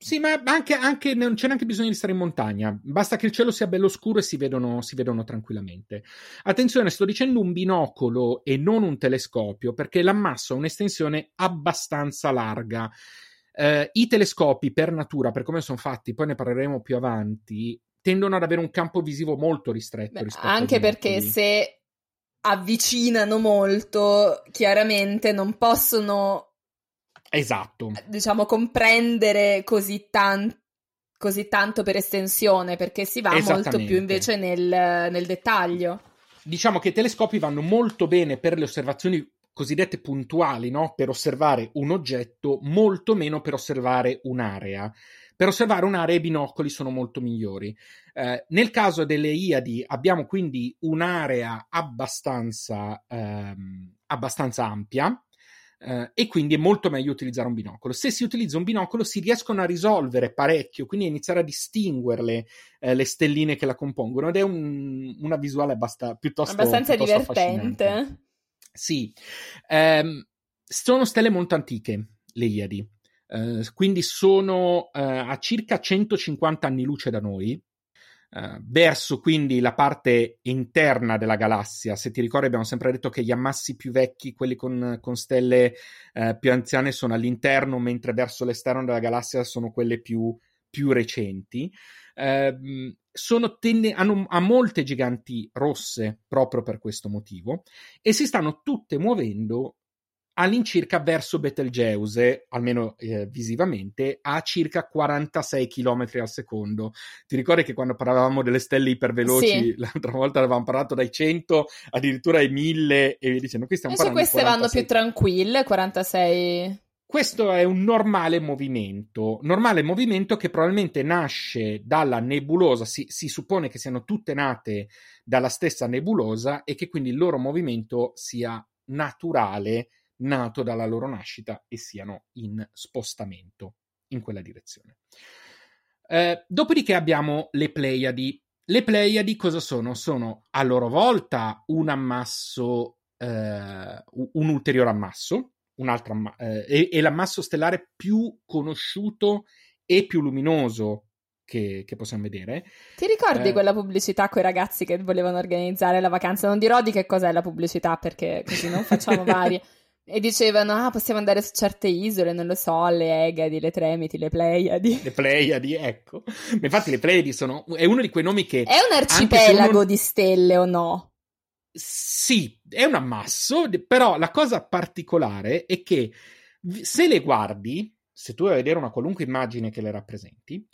Sì, ma anche, anche, non c'è neanche bisogno di stare in montagna, basta che il cielo sia bello scuro e si vedono, si vedono tranquillamente. Attenzione, sto dicendo un binocolo e non un telescopio, perché l'ammasso ha un'estensione abbastanza larga. Eh, I telescopi per natura, per come sono fatti, poi ne parleremo più avanti, tendono ad avere un campo visivo molto ristretto. Beh, anche perché se avvicinano molto, chiaramente non possono Esatto. Diciamo comprendere così, tan- così tanto per estensione, perché si va molto più invece nel, nel dettaglio. Diciamo che i telescopi vanno molto bene per le osservazioni cosiddette puntuali, no? per osservare un oggetto, molto meno per osservare un'area. per osservare un'area i binocoli sono molto migliori. Eh, nel caso delle Iadi abbiamo quindi un'area abbastanza, ehm, abbastanza ampia, Uh, e quindi è molto meglio utilizzare un binocolo. Se si utilizza un binocolo si riescono a risolvere parecchio, quindi a iniziare a distinguerle uh, le stelline che la compongono. Ed è un, una visuale abbasta, piuttosto, abbastanza piuttosto divertente. Sì, um, sono stelle molto antiche le Iadi, uh, quindi sono a circa 150 anni luce da noi Uh, verso quindi la parte interna della galassia. Se ti ricordi, abbiamo sempre detto che gli ammassi più vecchi, quelli con, con stelle uh, più anziane, sono all'interno, mentre verso l'esterno della galassia sono quelle più, più recenti. Uh, sono tenne- hanno a molte giganti rosse proprio per questo motivo e si stanno tutte muovendo all'incirca verso Betelgeuse, almeno eh, visivamente, a circa 46 km al secondo. Ti ricordi che quando parlavamo delle stelle iperveloci, sì. l'altra volta avevamo parlato dai 100 addirittura ai 1000 e vi dicendo qui stiamo Adesso parlando queste vanno più tranquille, 46 questo è un normale movimento, normale movimento che probabilmente nasce dalla nebulosa, si, si, suppone che siano tutte nate dalla stessa nebulosa e che quindi il loro movimento sia naturale nato dalla loro nascita e siano in spostamento in quella direzione. Eh, dopodiché abbiamo le Pleiadi. Le Pleiadi cosa sono? Sono a loro volta un ammasso, eh, un ulteriore ammasso, un altro amma- eh, è, è l'ammasso stellare più conosciuto e più luminoso che, che, possiamo vedere. Ti ricordi eh, quella pubblicità con i ragazzi che volevano organizzare la vacanza? Non dirò di che cos'è la pubblicità perché così non facciamo [LAUGHS] varie. E dicevano, ah, possiamo andare su certe isole, non lo so, le Egadi, le Tremiti, le Pleiadi. Le Pleiadi, ecco. Infatti le Pleiadi sono... è uno di quei nomi che... È un arcipelago uno... di stelle o no? Sì, è un ammasso, però la cosa particolare è che se le guardi, se tu vai a vedere una qualunque immagine che le rappresenti,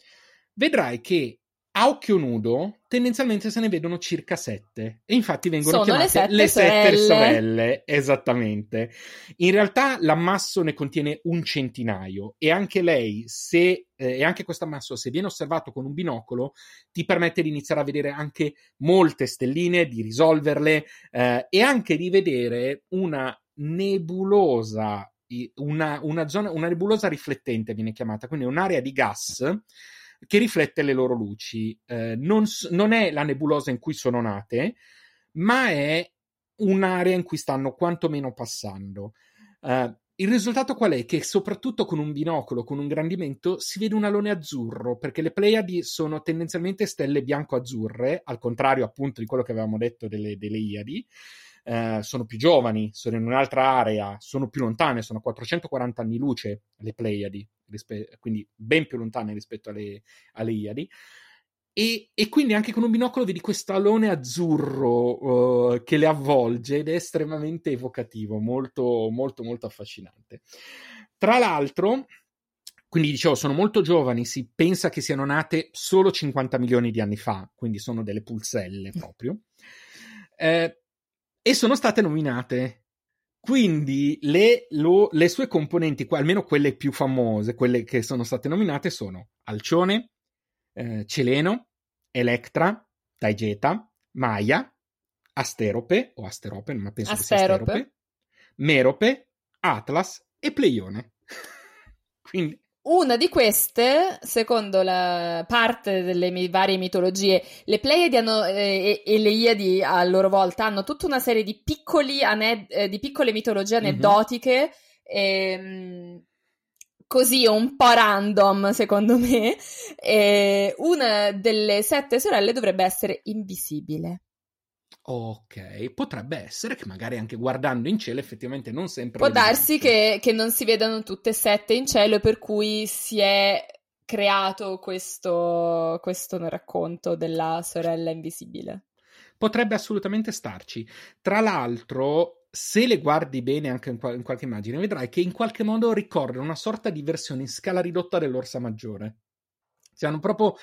vedrai che a occhio nudo tendenzialmente se ne vedono circa sette e infatti vengono Sono chiamate le sette, le sette sorelle. sorelle. Esattamente. In realtà l'ammasso ne contiene un centinaio e anche lei, se eh, e anche questo ammasso, se viene osservato con un binocolo, ti permette di iniziare a vedere anche molte stelline, di risolverle eh, e anche di vedere una nebulosa, una, una, zona, una nebulosa riflettente viene chiamata, quindi un'area di gas che riflette le loro luci. Eh, non, non, è la nebulosa in cui sono nate, ma è un'area in cui stanno quantomeno passando. Uh, il risultato qual è? Che soprattutto con un binocolo, con un grandimento, si vede un alone azzurro, perché le Pleiadi sono tendenzialmente stelle bianco-azzurre, al contrario appunto di quello che avevamo detto delle, delle Iadi. Uh, sono più giovani, sono in un'altra area, sono più lontane, sono 440 anni luce le Pleiadi, rispe- quindi ben più lontane rispetto alle, alle Iadi. E, e, quindi anche con un binocolo vedi questo alone azzurro uh, che le avvolge ed è estremamente evocativo, molto, molto, molto affascinante. Tra l'altro, quindi dicevo, sono molto giovani, si pensa che siano nate solo 50 milioni di anni fa, quindi sono delle pulselle proprio. Eh, e sono state nominate quindi le, lo, le, sue componenti, almeno quelle più famose, quelle che sono state nominate, sono Alcione, eh, Celeno, Electra, Taigeta, Maia, Asterope, o Asterope, ma penso Asterope. che sia Asterope, Merope, Atlas e Pleione. [LAUGHS] Quindi una di queste, secondo la parte delle mi- varie mitologie, le Pleiadi hanno, eh, e, le Iadi a loro volta hanno tutta una serie di, piccoli ane- eh, di piccole mitologie mhm. aneddotiche, mm-hmm. e, così un po' random secondo me. E una delle sette sorelle dovrebbe essere invisibile. Ok, potrebbe essere che magari anche guardando in cielo effettivamente non sempre... Può darsi che, che, non si vedano tutte e sette in cielo per cui si è creato questo, questo racconto della sorella invisibile. Potrebbe assolutamente starci. Tra l'altro, se le guardi bene anche in, qual- in qualche immagine, vedrai che in qualche modo ricordano una sorta di versione in scala ridotta dell'orsa maggiore. Cioè, hanno proprio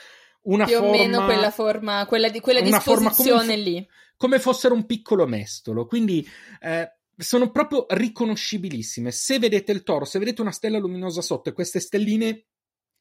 una più forma... o meno quella forma, quella, di, quella disposizione lì come fossero un piccolo mestolo. Quindi eh, sono proprio riconoscibilissime. Se vedete il toro, se vedete una stella luminosa sotto e queste stelline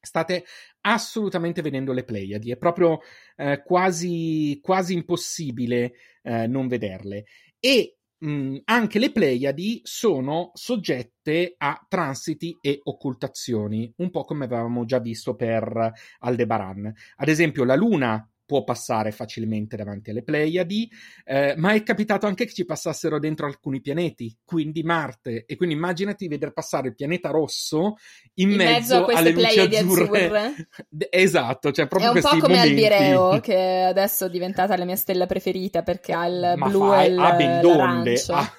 state assolutamente vedendo le Pleiadi, è proprio eh, quasi, quasi impossibile eh, non vederle. E mh, anche le Pleiadi sono soggette a transiti e occultazioni, un po' come avevamo già visto per Aldebaran. Ad esempio, la Luna può passare facilmente davanti alle Pleiadi, eh, ma è capitato anche che ci passassero dentro alcuni pianeti, quindi Marte, e quindi immaginati vedere passare il pianeta rosso in, in mezzo, mezzo alle luci azzurre. azzurre. [LAUGHS] esatto, cioè proprio È un po' come momenti. Albireo, che adesso è diventata la mia stella preferita perché ha il ma blu fai, e il, ha ben donde, ha,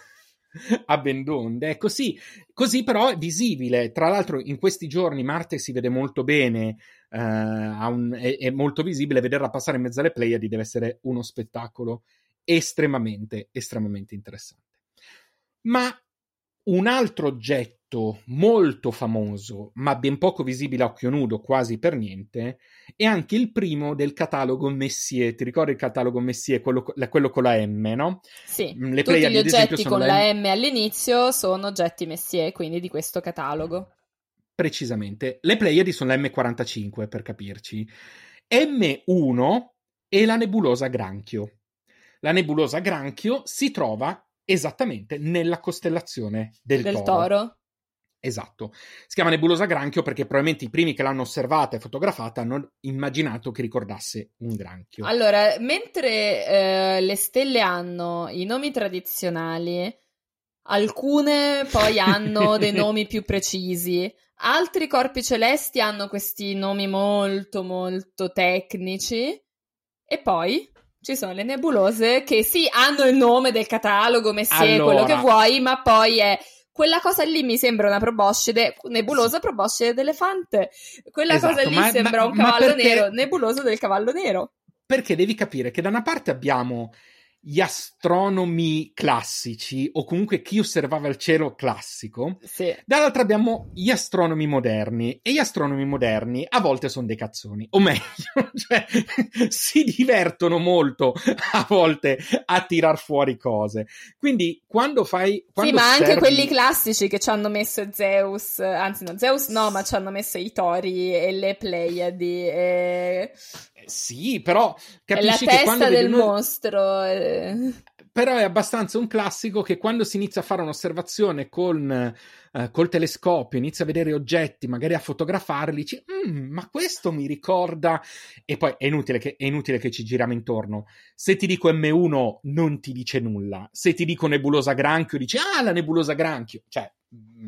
a Bendonde. È così, così però è visibile. Tra l'altro, in questi giorni Marte si vede molto bene, uh, un, è, è, molto visibile. Vederla passare in mezzo alle Pleiadi deve essere uno spettacolo estremamente, estremamente interessante. Ma un altro oggetto oggetto molto famoso, ma ben poco visibile a occhio nudo, quasi per niente, è anche il primo del catalogo Messier. Ti ricordi il catalogo Messier, quello, quello con la M, no? Sì, mm, Le tutti gli oggetti con la M all'inizio sono oggetti Messier, quindi di questo catalogo. Precisamente. Le Pleiadi sono la M45, per capirci. M1 è la nebulosa Granchio. La nebulosa Granchio si trova esattamente nella costellazione del, del toro. toro. Esatto. Si chiama nebulosa granchio perché probabilmente i primi che l'hanno osservata e fotografata hanno immaginato che ricordasse un granchio. Allora, mentre eh, le stelle hanno i nomi tradizionali, alcune poi hanno [LAUGHS] dei nomi più precisi. Altri corpi celesti hanno questi nomi molto molto tecnici e poi ci sono le nebulose che sì, hanno il nome del catalogo, Messier, allora, quello che vuoi, ma poi è quella cosa lì mi sembra una proboscide, nebulosa proboscide d'elefante. Quella esatto, cosa lì ma, sembra ma, un cavallo perché... nero, nebuloso del cavallo nero. Perché devi capire che da una parte abbiamo gli astronomi classici, o comunque chi osservava il cielo classico, sì. dall'altra abbiamo gli astronomi moderni, e gli astronomi moderni a volte sono dei cazzoni, o meglio, [LAUGHS] cioè, si divertono molto a volte a tirar fuori cose. Quindi quando fai... Quando sì, ma osservi... anche quelli classici che ci hanno messo Zeus, anzi no, Zeus no, ma ci hanno messo i tori e le Pleiadi e sì, però capisci è la testa del uno... mostro. Eh. Però è abbastanza un classico che quando si inizia a fare un'osservazione con, eh, col telescopio, inizia a vedere oggetti, magari a fotografarli, dici, mm, ma questo mi ricorda... E poi è inutile, che, è inutile che ci giriamo intorno. Se ti dico M1 non ti dice nulla. Se ti dico nebulosa granchio, dici, ah, la nebulosa granchio. Cioè,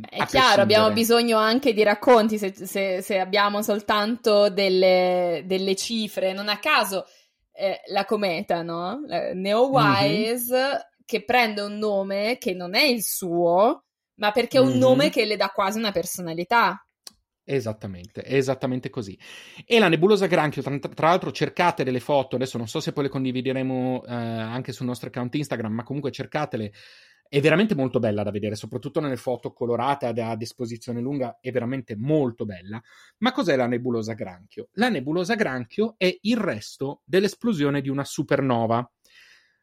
è chiaro, abbiamo bisogno anche di racconti se, se, se abbiamo soltanto delle, delle, cifre. Non a caso eh, la cometa, no? Neowise, mm-hmm. che prende un nome che non è il suo, ma perché è un mm-hmm. nome che le dà quasi una personalità. Esattamente, esattamente così. E la nebulosa granchio, tra, tra, l'altro cercate delle foto, adesso non so se poi le condivideremo eh, anche sul nostro account Instagram, ma comunque cercatele è veramente molto bella da vedere, soprattutto nelle foto colorate ad, esposizione lunga, è veramente molto bella. Ma cos'è la nebulosa granchio? La nebulosa granchio è il resto dell'esplosione di una supernova.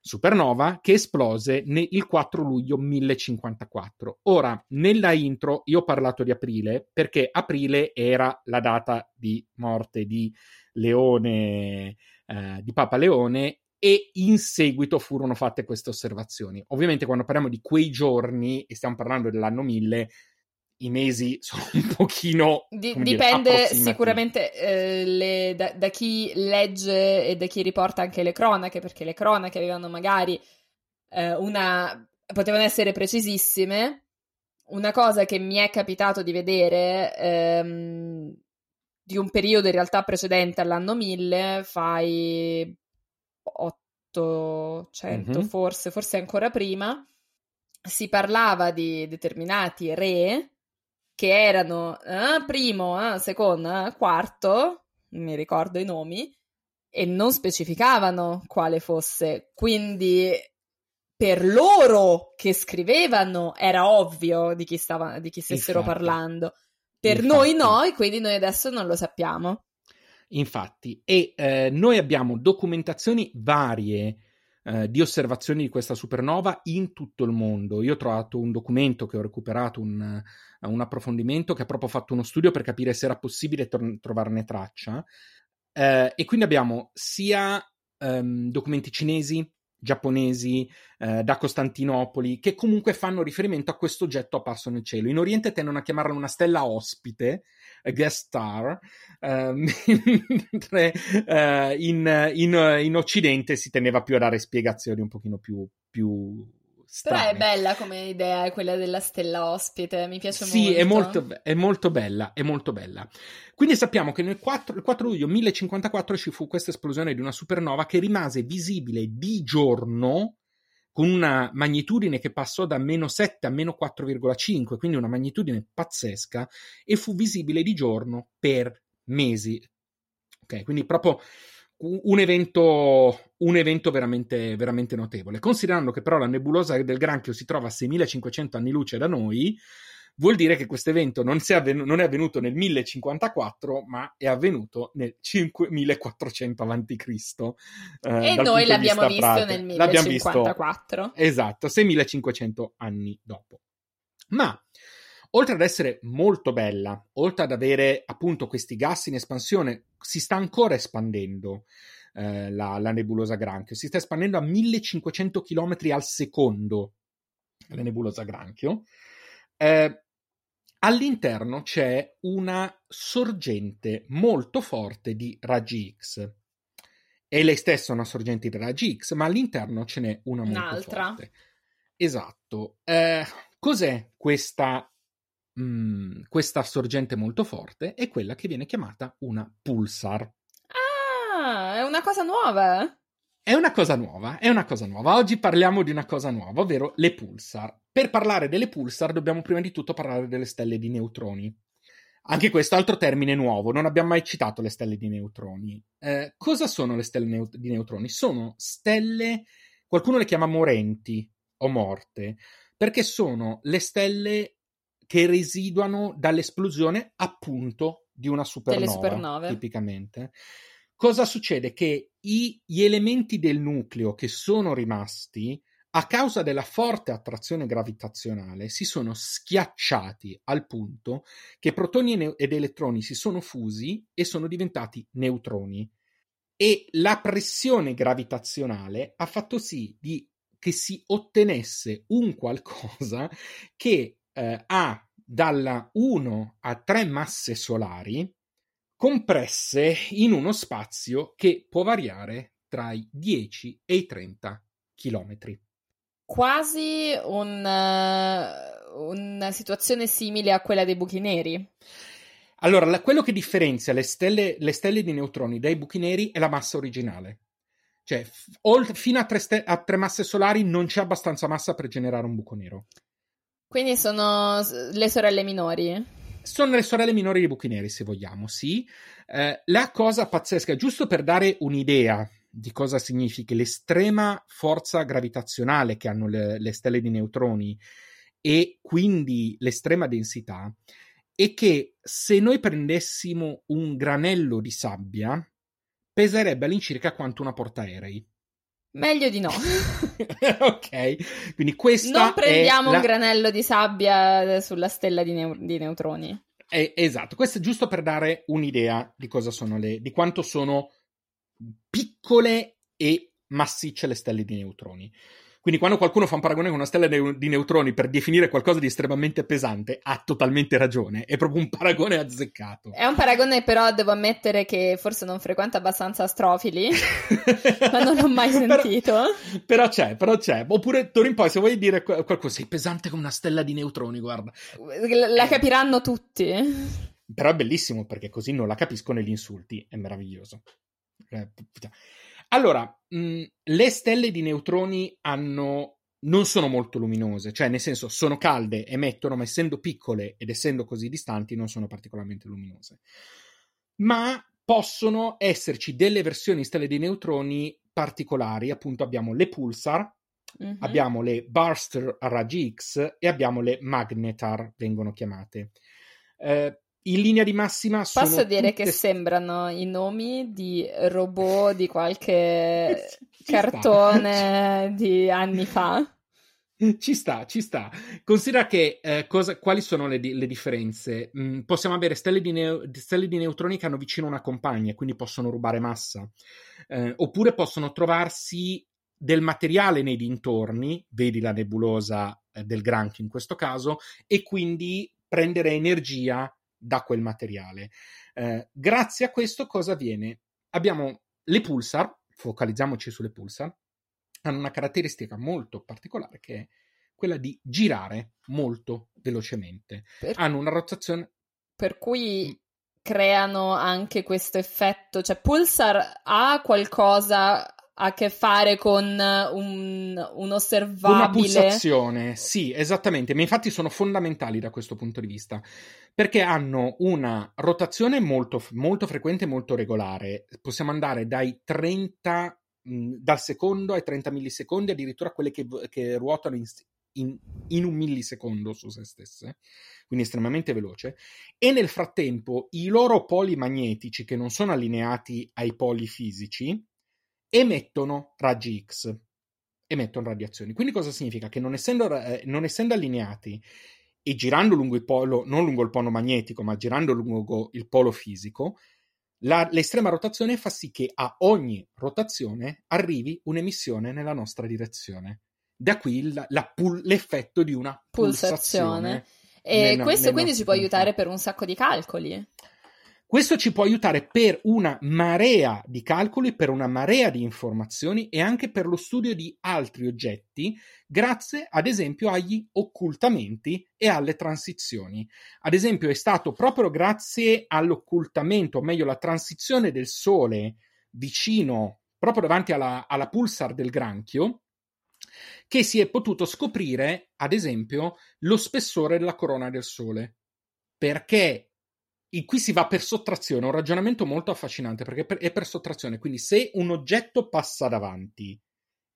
Supernova che esplose nel, il 4 luglio 1054. Ora, nella intro io ho parlato di aprile perché aprile era la data di morte di Leone, eh, di Papa Leone e in seguito furono fatte queste osservazioni. Ovviamente quando parliamo di quei giorni, e stiamo parlando dell'anno 1000, i mesi [LAUGHS] sono un pochino... Di, dipende dire, sicuramente eh, le, da, da, chi legge e da chi riporta anche le cronache, perché le cronache avevano magari eh, una... potevano essere precisissime. Una cosa che mi è capitato di vedere ehm, di un periodo in realtà precedente all'anno 1000, fai 800 mm-hmm. forse, forse ancora prima, si parlava di determinati re che erano eh, primo, eh, secondo, eh, quarto, mi ricordo i nomi, e non specificavano quale fosse. Quindi per loro che scrivevano era ovvio di chi, stava, di chi stessero Infatti. parlando. Per Infatti. noi no, e quindi noi adesso non lo sappiamo. Infatti, e eh, noi abbiamo documentazioni varie. Eh, di osservazioni di questa supernova in tutto il mondo. Io ho trovato un documento che ho recuperato, un, un approfondimento che ha proprio fatto uno studio per capire se era possibile tor- trovarne traccia. Eh, e quindi abbiamo sia um, documenti cinesi, giapponesi, eh, da Costantinopoli, che comunque fanno riferimento a questo oggetto apparso nel cielo. In Oriente tendono a chiamarla una stella ospite, guest star, eh, [LAUGHS] mentre eh, in, in, in, Occidente si tendeva più a dare spiegazioni un pochino più, più strane. Però è bella come idea quella della stella ospite, mi piace sì, molto. Sì, è molto, è molto bella, è molto bella. Quindi sappiamo che nel 4, il 4 luglio 1054 ci fu questa esplosione di una supernova che rimase visibile di giorno con una magnitudine che passò da meno 7 a meno 4,5, quindi una magnitudine pazzesca, e fu visibile di giorno per mesi. Ok, quindi proprio un evento, un evento veramente, veramente notevole. Considerando che però la nebulosa del Granchio si trova a 6500 anni luce da noi, vuol dire che questo evento non, avvenu- non, è avvenuto nel 1054, ma è avvenuto nel 5400 a.C. Eh, e noi l'abbiamo visto prate. nel 1054. Visto, esatto, 6500 anni dopo. Ma oltre ad essere molto bella, oltre ad avere appunto questi gas in espansione, si sta ancora espandendo. Eh, la, la, nebulosa Granchio si sta espandendo a 1500 km al secondo la nebulosa Granchio eh, all'interno c'è una sorgente molto forte di raggi X. È lei stessa una sorgente di raggi X, ma all'interno ce n'è una molto Un'altra. forte. Esatto. Eh, cos'è questa, mh, mm, questa sorgente molto forte? È quella che viene chiamata una pulsar. Ah, è una cosa nuova. È una cosa nuova, è una cosa nuova. Oggi parliamo di una cosa nuova, ovvero le pulsar. Per parlare delle pulsar dobbiamo prima di tutto parlare delle stelle di neutroni. Anche questo altro termine nuovo, non abbiamo mai citato le stelle di neutroni. Eh, cosa sono le stelle neut- di neutroni? Sono stelle, qualcuno le chiama morenti o morte, perché sono le stelle che residuano dall'esplosione appunto di una supernova, supernove. tipicamente. Cosa succede? Che i, gli elementi del nucleo che sono rimasti, a causa della forte attrazione gravitazionale, si sono schiacciati al punto che protoni ed elettroni si sono fusi e sono diventati neutroni. E la pressione gravitazionale ha fatto sì di, che si ottenesse un qualcosa che eh, ha dalla 1 a 3 masse solari compresse in uno spazio che può variare tra i 10 e i 30 chilometri. Quasi un, uh, una situazione simile a quella dei buchi neri. Allora, la, quello che differenzia le stelle, le stelle, di neutroni dai buchi neri è la massa originale. Cioè, f- fino a tre, ste- a tre masse solari non c'è abbastanza massa per generare un buco nero. Quindi sono le sorelle minori? Sono le sorelle minori dei buchi neri, se vogliamo, sì. Eh, la cosa pazzesca, giusto per dare un'idea di cosa significhi l'estrema forza gravitazionale che hanno le, le stelle di neutroni e quindi l'estrema densità, è che se noi prendessimo un granello di sabbia, peserebbe all'incirca quanto una portaerei. Meglio di no. [LAUGHS] ok, quindi questa Non prendiamo la... un granello di sabbia sulla stella di, neu- di neutroni. Eh, esatto, questo è giusto per dare un'idea di cosa sono le, di quanto sono piccole e massicce le stelle di neutroni. Quindi quando qualcuno fa un paragone con una stella di neutroni per definire qualcosa di estremamente pesante, ha totalmente ragione. È proprio un [LAUGHS] paragone azzeccato. È un paragone, però devo ammettere che forse non frequenta abbastanza astrofili, [LAUGHS] ma non l'ho mai sentito. Però, però, c'è, però c'è. Oppure, Torin, poi se vuoi dire qualcosa, sei pesante come una stella di neutroni, guarda. La capiranno tutti. Però è bellissimo perché così non la capiscono gli insulti. È meraviglioso. Eh, allora, mh, mm, le stelle di neutroni hanno non sono molto luminose, cioè nel senso sono calde, emettono, ma essendo piccole ed essendo così distanti non sono particolarmente luminose. Ma possono esserci delle versioni stelle di neutroni particolari, appunto abbiamo le pulsar, mm-hmm. abbiamo le burster a raggi X e abbiamo le magnetar, vengono chiamate. Eh, in linea di massima sono Posso dire tutte... che sembrano i nomi di robot di qualche [LAUGHS] cartone [LAUGHS] di anni fa. Ci sta, ci sta. Considera che eh, cosa, quali sono le, le differenze? Mm, possiamo avere stelle di, neo, stelle di, neutroni che hanno vicino una compagna, quindi possono rubare massa, eh, oppure possono trovarsi del materiale nei dintorni, vedi la nebulosa eh, del granchio in questo caso, e quindi prendere energia da quel materiale. Eh, grazie a questo cosa avviene? Abbiamo le pulsar, focalizziamoci sulle pulsar, hanno una caratteristica molto particolare che è quella di girare molto velocemente. Per... Hanno una rotazione. Per cui creano anche questo effetto, cioè Pulsar ha qualcosa a che fare con un, un osservabile. Una pulsazione, sì, esattamente, ma infatti sono fondamentali da questo punto di vista, perché hanno una rotazione molto, molto frequente e molto regolare. Possiamo andare dai 30 dal secondo ai 30 millisecondi, addirittura quelle che, che ruotano in, in, in, un millisecondo su se stesse, quindi estremamente veloce. E nel frattempo i loro poli magnetici, che non sono allineati ai poli fisici, emettono raggi X, emettono radiazioni. Quindi cosa significa? Che non essendo, eh, non essendo allineati e girando lungo il polo, non lungo il polo magnetico, ma girando lungo il polo fisico, la, l'estrema rotazione fa sì che a ogni rotazione arrivi un'emissione nella nostra direzione. Da qui la, la l'effetto di una pulsazione. pulsazione e nel, questo nel quindi ci può aiutare per un sacco di calcoli. Questo ci può aiutare per una marea di calcoli, per una marea di informazioni e anche per lo studio di altri oggetti, grazie ad esempio agli occultamenti e alle transizioni. Ad esempio è stato proprio grazie all'occultamento, o meglio la transizione del Sole vicino, proprio davanti alla, alla pulsar del granchio, che si è potuto scoprire, ad esempio, lo spessore della corona del Sole. Perché qui si va per sottrazione, un ragionamento molto affascinante perché è per sottrazione, quindi se un oggetto passa davanti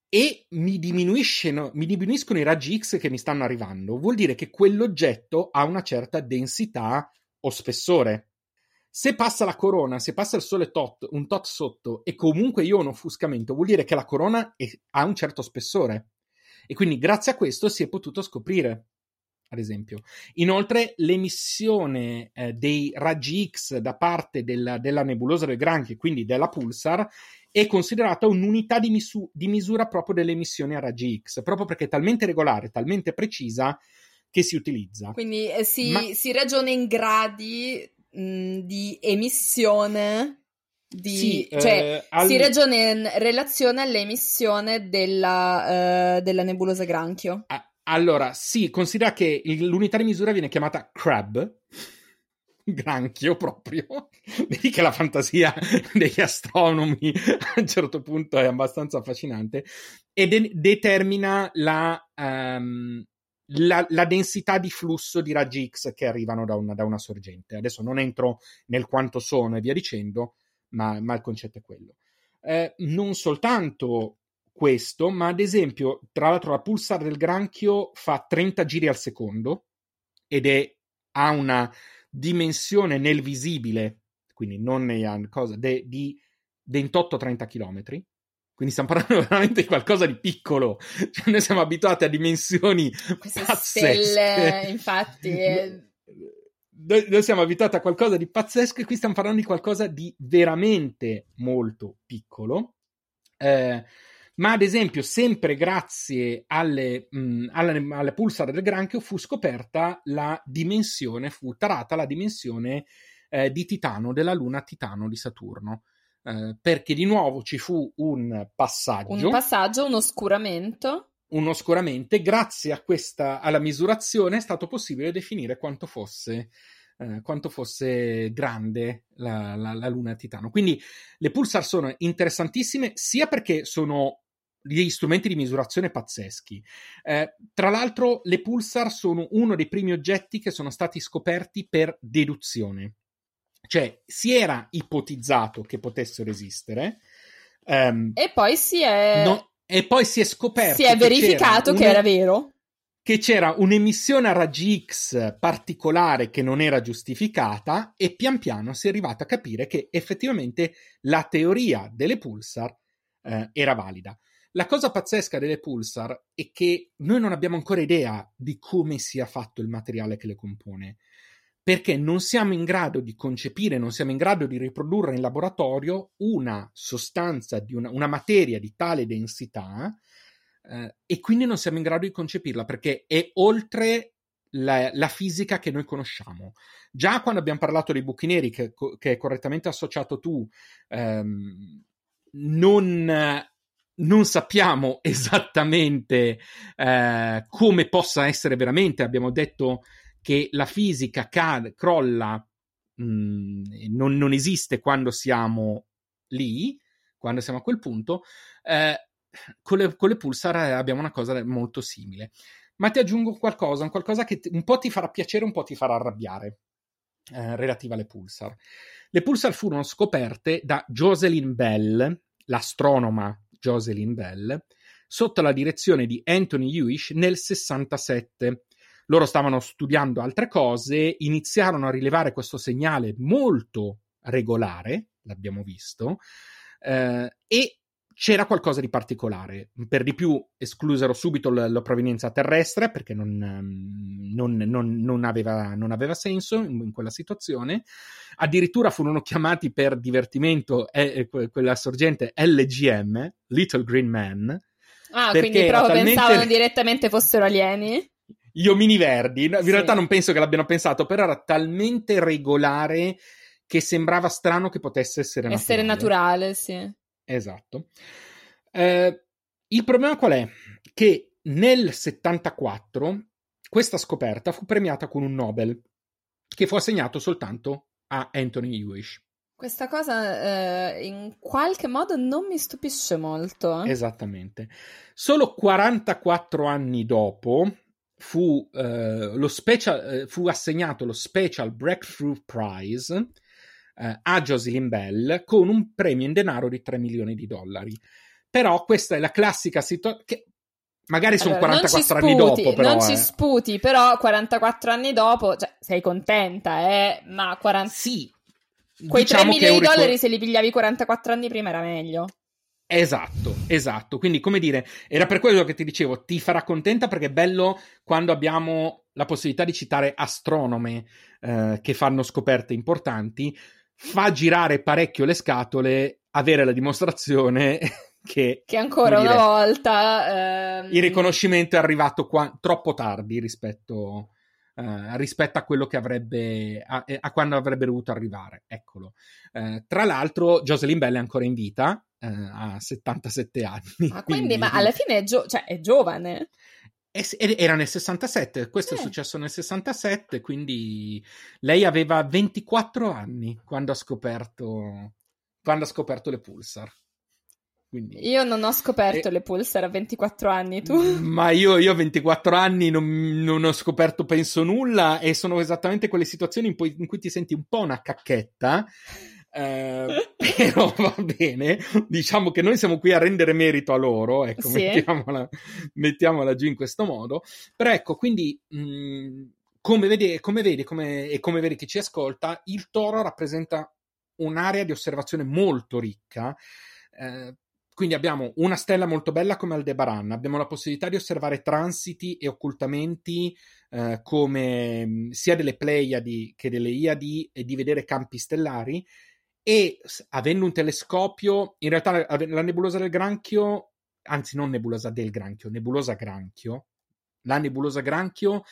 e mi, mi diminuiscono i raggi X che mi stanno arrivando, vuol dire che quell'oggetto ha una certa densità o spessore. Se passa la corona, se passa il sole tot, un tot sotto e comunque io ho un offuscamento, vuol dire che la corona è, ha un certo spessore. E quindi grazie a questo si è potuto scoprire ad esempio. Inoltre, l'emissione eh, dei raggi X da parte della, della nebulosa del Granchio, quindi della Pulsar, è considerata un'unità di, misu- di misura proprio delle emissioni a raggi X, proprio perché è talmente regolare, talmente precisa che si utilizza. Quindi eh, si, Ma... si, ragiona in gradi mh, di emissione. Di, sì, cioè, eh, al... si ragiona in relazione all'emissione della, uh, della nebulosa granchio. Ah, allora, sì, considera che l'unità di misura viene chiamata crab, granchio proprio. [LAUGHS] Vedi che la fantasia [LAUGHS] degli astronomi a un certo punto è abbastanza affascinante e de- determina la, um, la, la, densità di flusso di raggi X che arrivano da una, da una, sorgente. Adesso non entro nel quanto sono e via dicendo, ma, ma il concetto è quello. Eh, non soltanto questo, ma ad esempio, tra l'altro, la pulsar del granchio fa 30 giri al secondo ed è, ha una dimensione nel visibile, quindi non nei cosa, de, di 28-30 km. Quindi stiamo parlando [LAUGHS] veramente di qualcosa di piccolo. Cioè, noi siamo abituati a dimensioni Queste pazzesche. stelle, [LAUGHS] infatti. È... Noi, noi siamo abituati a qualcosa di pazzesco e qui stiamo parlando di qualcosa di veramente molto piccolo. Eh, ma ad esempio sempre grazie alle, mh, alle, alle pulsar del granchio fu scoperta la dimensione, fu tarata la dimensione eh, di Titano, della luna Titano di Saturno. Eh, perché di nuovo ci fu un passaggio. Un passaggio, un oscuramento. Un oscuramento, grazie a questa, alla misurazione è stato possibile definire quanto fosse eh, quanto fosse grande la, la, la, luna Titano. Quindi le pulsar sono interessantissime sia perché sono degli strumenti di misurazione pazzeschi. Eh, tra l'altro, le pulsar sono uno dei primi oggetti che sono stati scoperti per deduzione. Cioè, si era ipotizzato che potessero esistere. Um, e poi si è. No, e poi si è scoperto. Si è verificato che, che era vero. che c'era un'emissione a raggi X particolare che non era giustificata e pian piano si è arrivato a capire che effettivamente la teoria delle pulsar eh, era valida. La cosa pazzesca delle pulsar è che noi non abbiamo ancora idea di come sia fatto il materiale che le compone, perché non siamo in grado di concepire, non siamo in grado di riprodurre in laboratorio una sostanza di una, una materia di tale densità eh, e quindi non siamo in grado di concepirla perché è oltre la, la, fisica che noi conosciamo. Già quando abbiamo parlato dei buchi neri, che, che è correttamente associato tu, ehm, non, non, sappiamo [LAUGHS] esattamente eh, come possa essere veramente. Abbiamo detto che la fisica cade, crolla, mh, mm, non, non, esiste quando siamo lì, quando siamo a quel punto. Eh, con le, con le Pulsar abbiamo una cosa molto simile. Ma ti aggiungo qualcosa, qualcosa che un po' ti farà piacere, un po' ti farà arrabbiare, eh, relativa alle Pulsar. Le Pulsar furono scoperte da Jocelyn Bell, l'astronoma Jocelyn Bell, sotto la direzione di Anthony Hewish nel 67. Loro stavano studiando altre cose, iniziarono a rilevare questo segnale molto regolare, l'abbiamo visto, eh, e c'era qualcosa di particolare. Per di più esclusero subito la, la provenienza terrestre perché non, ehm, non, non, non aveva, aveva, senso in, in, quella situazione. Addirittura furono chiamati per divertimento eh, quella sorgente LGM, Little Green Man. Ah, quindi proprio talmente... pensavano direttamente fossero alieni? Gli omini verdi. In sì. realtà non penso che l'abbiano pensato, però era talmente regolare che sembrava strano che potesse essere naturale. Essere naturale, sì. Esatto. Eh, il problema qual è? Che nel 74 questa scoperta fu premiata con un Nobel che fu assegnato soltanto a Anthony Hewish. Questa cosa eh, in qualche modo non mi stupisce molto. Esattamente. Solo 44 anni dopo fu, eh, special, eh, fu assegnato lo Special Breakthrough Prize eh, a Jocelyn Bell con un premio in denaro di 3 milioni di dollari. Però questa è la classica situazione Magari sono allora, 44 anni dopo, però. Non eh. ci sputi, però 44 anni dopo, cioè, sei contenta, eh? Ma 40... Sì. Quei diciamo 3 milioni di dollari, se li pigliavi 44 anni prima, era meglio. Esatto, esatto. Quindi, come dire, era per quello che ti dicevo, ti farà contenta perché è bello quando abbiamo la possibilità di citare astronome eh, che fanno scoperte importanti fa girare parecchio le scatole avere la dimostrazione [LAUGHS] che, che ancora una volta ehm... il riconoscimento è arrivato qua, troppo tardi rispetto, eh, rispetto, a quello che avrebbe a, a, quando avrebbe dovuto arrivare. Eccolo. Eh, tra l'altro, Jocelyn Bell è ancora in vita, eh, ha 77 anni. Ah, [LAUGHS] quindi, quindi, ma alla fine è, gio- cioè, è giovane. Era nel 67, questo eh. è successo nel 67, quindi lei aveva 24 anni quando ha scoperto, quando ha scoperto le Pulsar. Quindi... Io non ho scoperto e... le Pulsar a 24 anni, tu? Ma io, io a 24 anni non, non, ho scoperto penso nulla e sono esattamente quelle situazioni in, poi, in cui ti senti un po' una cacchetta eh, [LAUGHS] però va bene, diciamo che noi siamo qui a rendere merito a loro, ecco, sì. mettiamola, mettiamola, giù in questo modo. Però ecco, quindi mh, mm, come vedi, come vedi come, e come vedi chi ci ascolta, il toro rappresenta un'area di osservazione molto ricca. Eh, quindi abbiamo una stella molto bella come Aldebaran, abbiamo la possibilità di osservare transiti e occultamenti eh, come mm, sia delle Pleiadi che delle Iadi e di vedere campi stellari e avendo un telescopio, in realtà la nebulosa del granchio, anzi non nebulosa del granchio, nebulosa granchio, la nebulosa granchio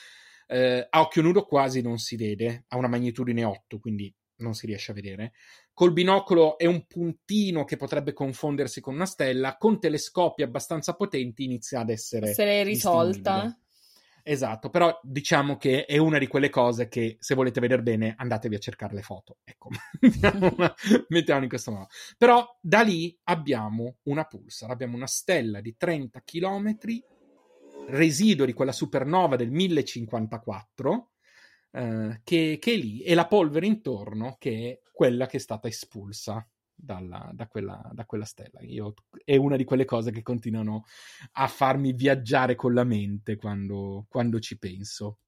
eh, a occhio nudo quasi non si vede, ha una magnitudine 8, quindi non si riesce a vedere. Col binocolo è un puntino che potrebbe confondersi con una stella, con telescopi abbastanza potenti inizia ad essere, essere risolta. Esatto, però diciamo che è una di quelle cose che se volete vedere bene andatevi a cercare le foto. Ecco, [LAUGHS] mettiamolo in questo modo. Però da lì abbiamo una pulsar, abbiamo una stella di 30 km, residuo di quella supernova del 1054, eh, che, che, è lì, e la polvere intorno che è quella che è stata espulsa dalla, da, quella, da, quella, stella. Io, è una di quelle cose che continuano a farmi viaggiare con la mente quando, quando ci penso.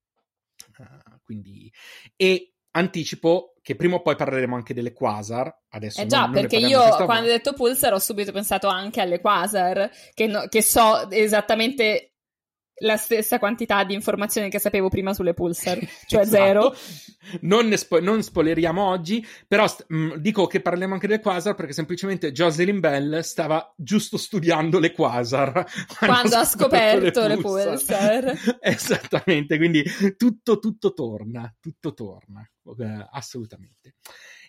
Uh, quindi, e anticipo che prima o poi parleremo anche delle quasar. Adesso eh già, non, non perché io quando ho detto pulsar ho subito pensato anche alle quasar, che, no, che so esattamente la stessa quantità di informazioni che sapevo prima sulle pulsar, [LAUGHS] cioè esatto. zero. Non, spo- non spoileriamo oggi, però st- mh, mm, dico che parliamo anche delle quasar perché semplicemente Jocelyn Bell stava giusto studiando le quasar [LAUGHS] quando, quando ha scoperto le pulsar. Le pulsar. [LAUGHS] Esattamente, quindi tutto, tutto torna, tutto torna, eh, assolutamente.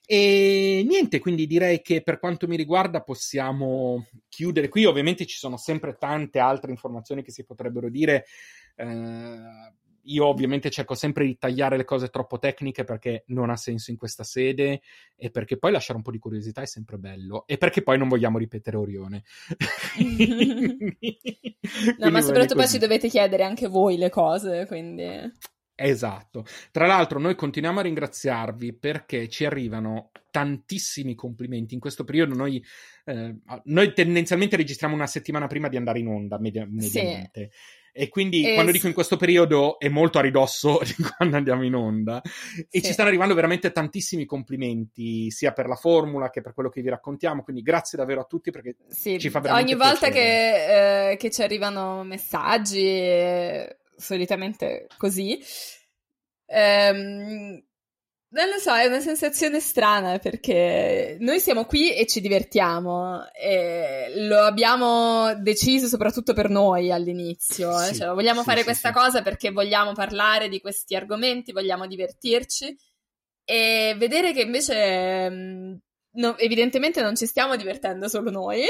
E niente, quindi direi che per quanto mi riguarda possiamo chiudere qui. Ovviamente ci sono sempre tante altre informazioni che si potrebbero dire. Eh, io ovviamente cerco sempre di tagliare le cose troppo tecniche perché non ha senso in questa sede e perché poi lasciare un po' di curiosità è sempre bello e perché poi non vogliamo ripetere Orione. [LAUGHS] no, ma soprattutto poi ci dovete chiedere anche voi le cose, quindi... Esatto. Tra l'altro, noi continuiamo a ringraziarvi perché ci arrivano tantissimi complimenti. In questo periodo noi, eh, noi tendenzialmente registriamo una settimana prima di andare in onda, media- mediamente. Sì. E quindi e quando dico in questo periodo è molto a ridosso [LAUGHS] di quando andiamo in onda. E sì. ci stanno arrivando veramente tantissimi complimenti, sia per la formula che per quello che vi raccontiamo. Quindi grazie davvero a tutti perché sì. ci fa veramente Ogni volta che, eh, che, ci arrivano messaggi. Eh solitamente così. Ehm, non lo so, è una sensazione strana perché noi siamo qui e ci divertiamo e lo abbiamo deciso soprattutto per noi all'inizio. Eh? Sì, cioè, vogliamo sì, fare sì, questa cosa perché vogliamo parlare di questi argomenti, vogliamo divertirci e vedere che invece mm, no, evidentemente non ci stiamo divertendo solo noi.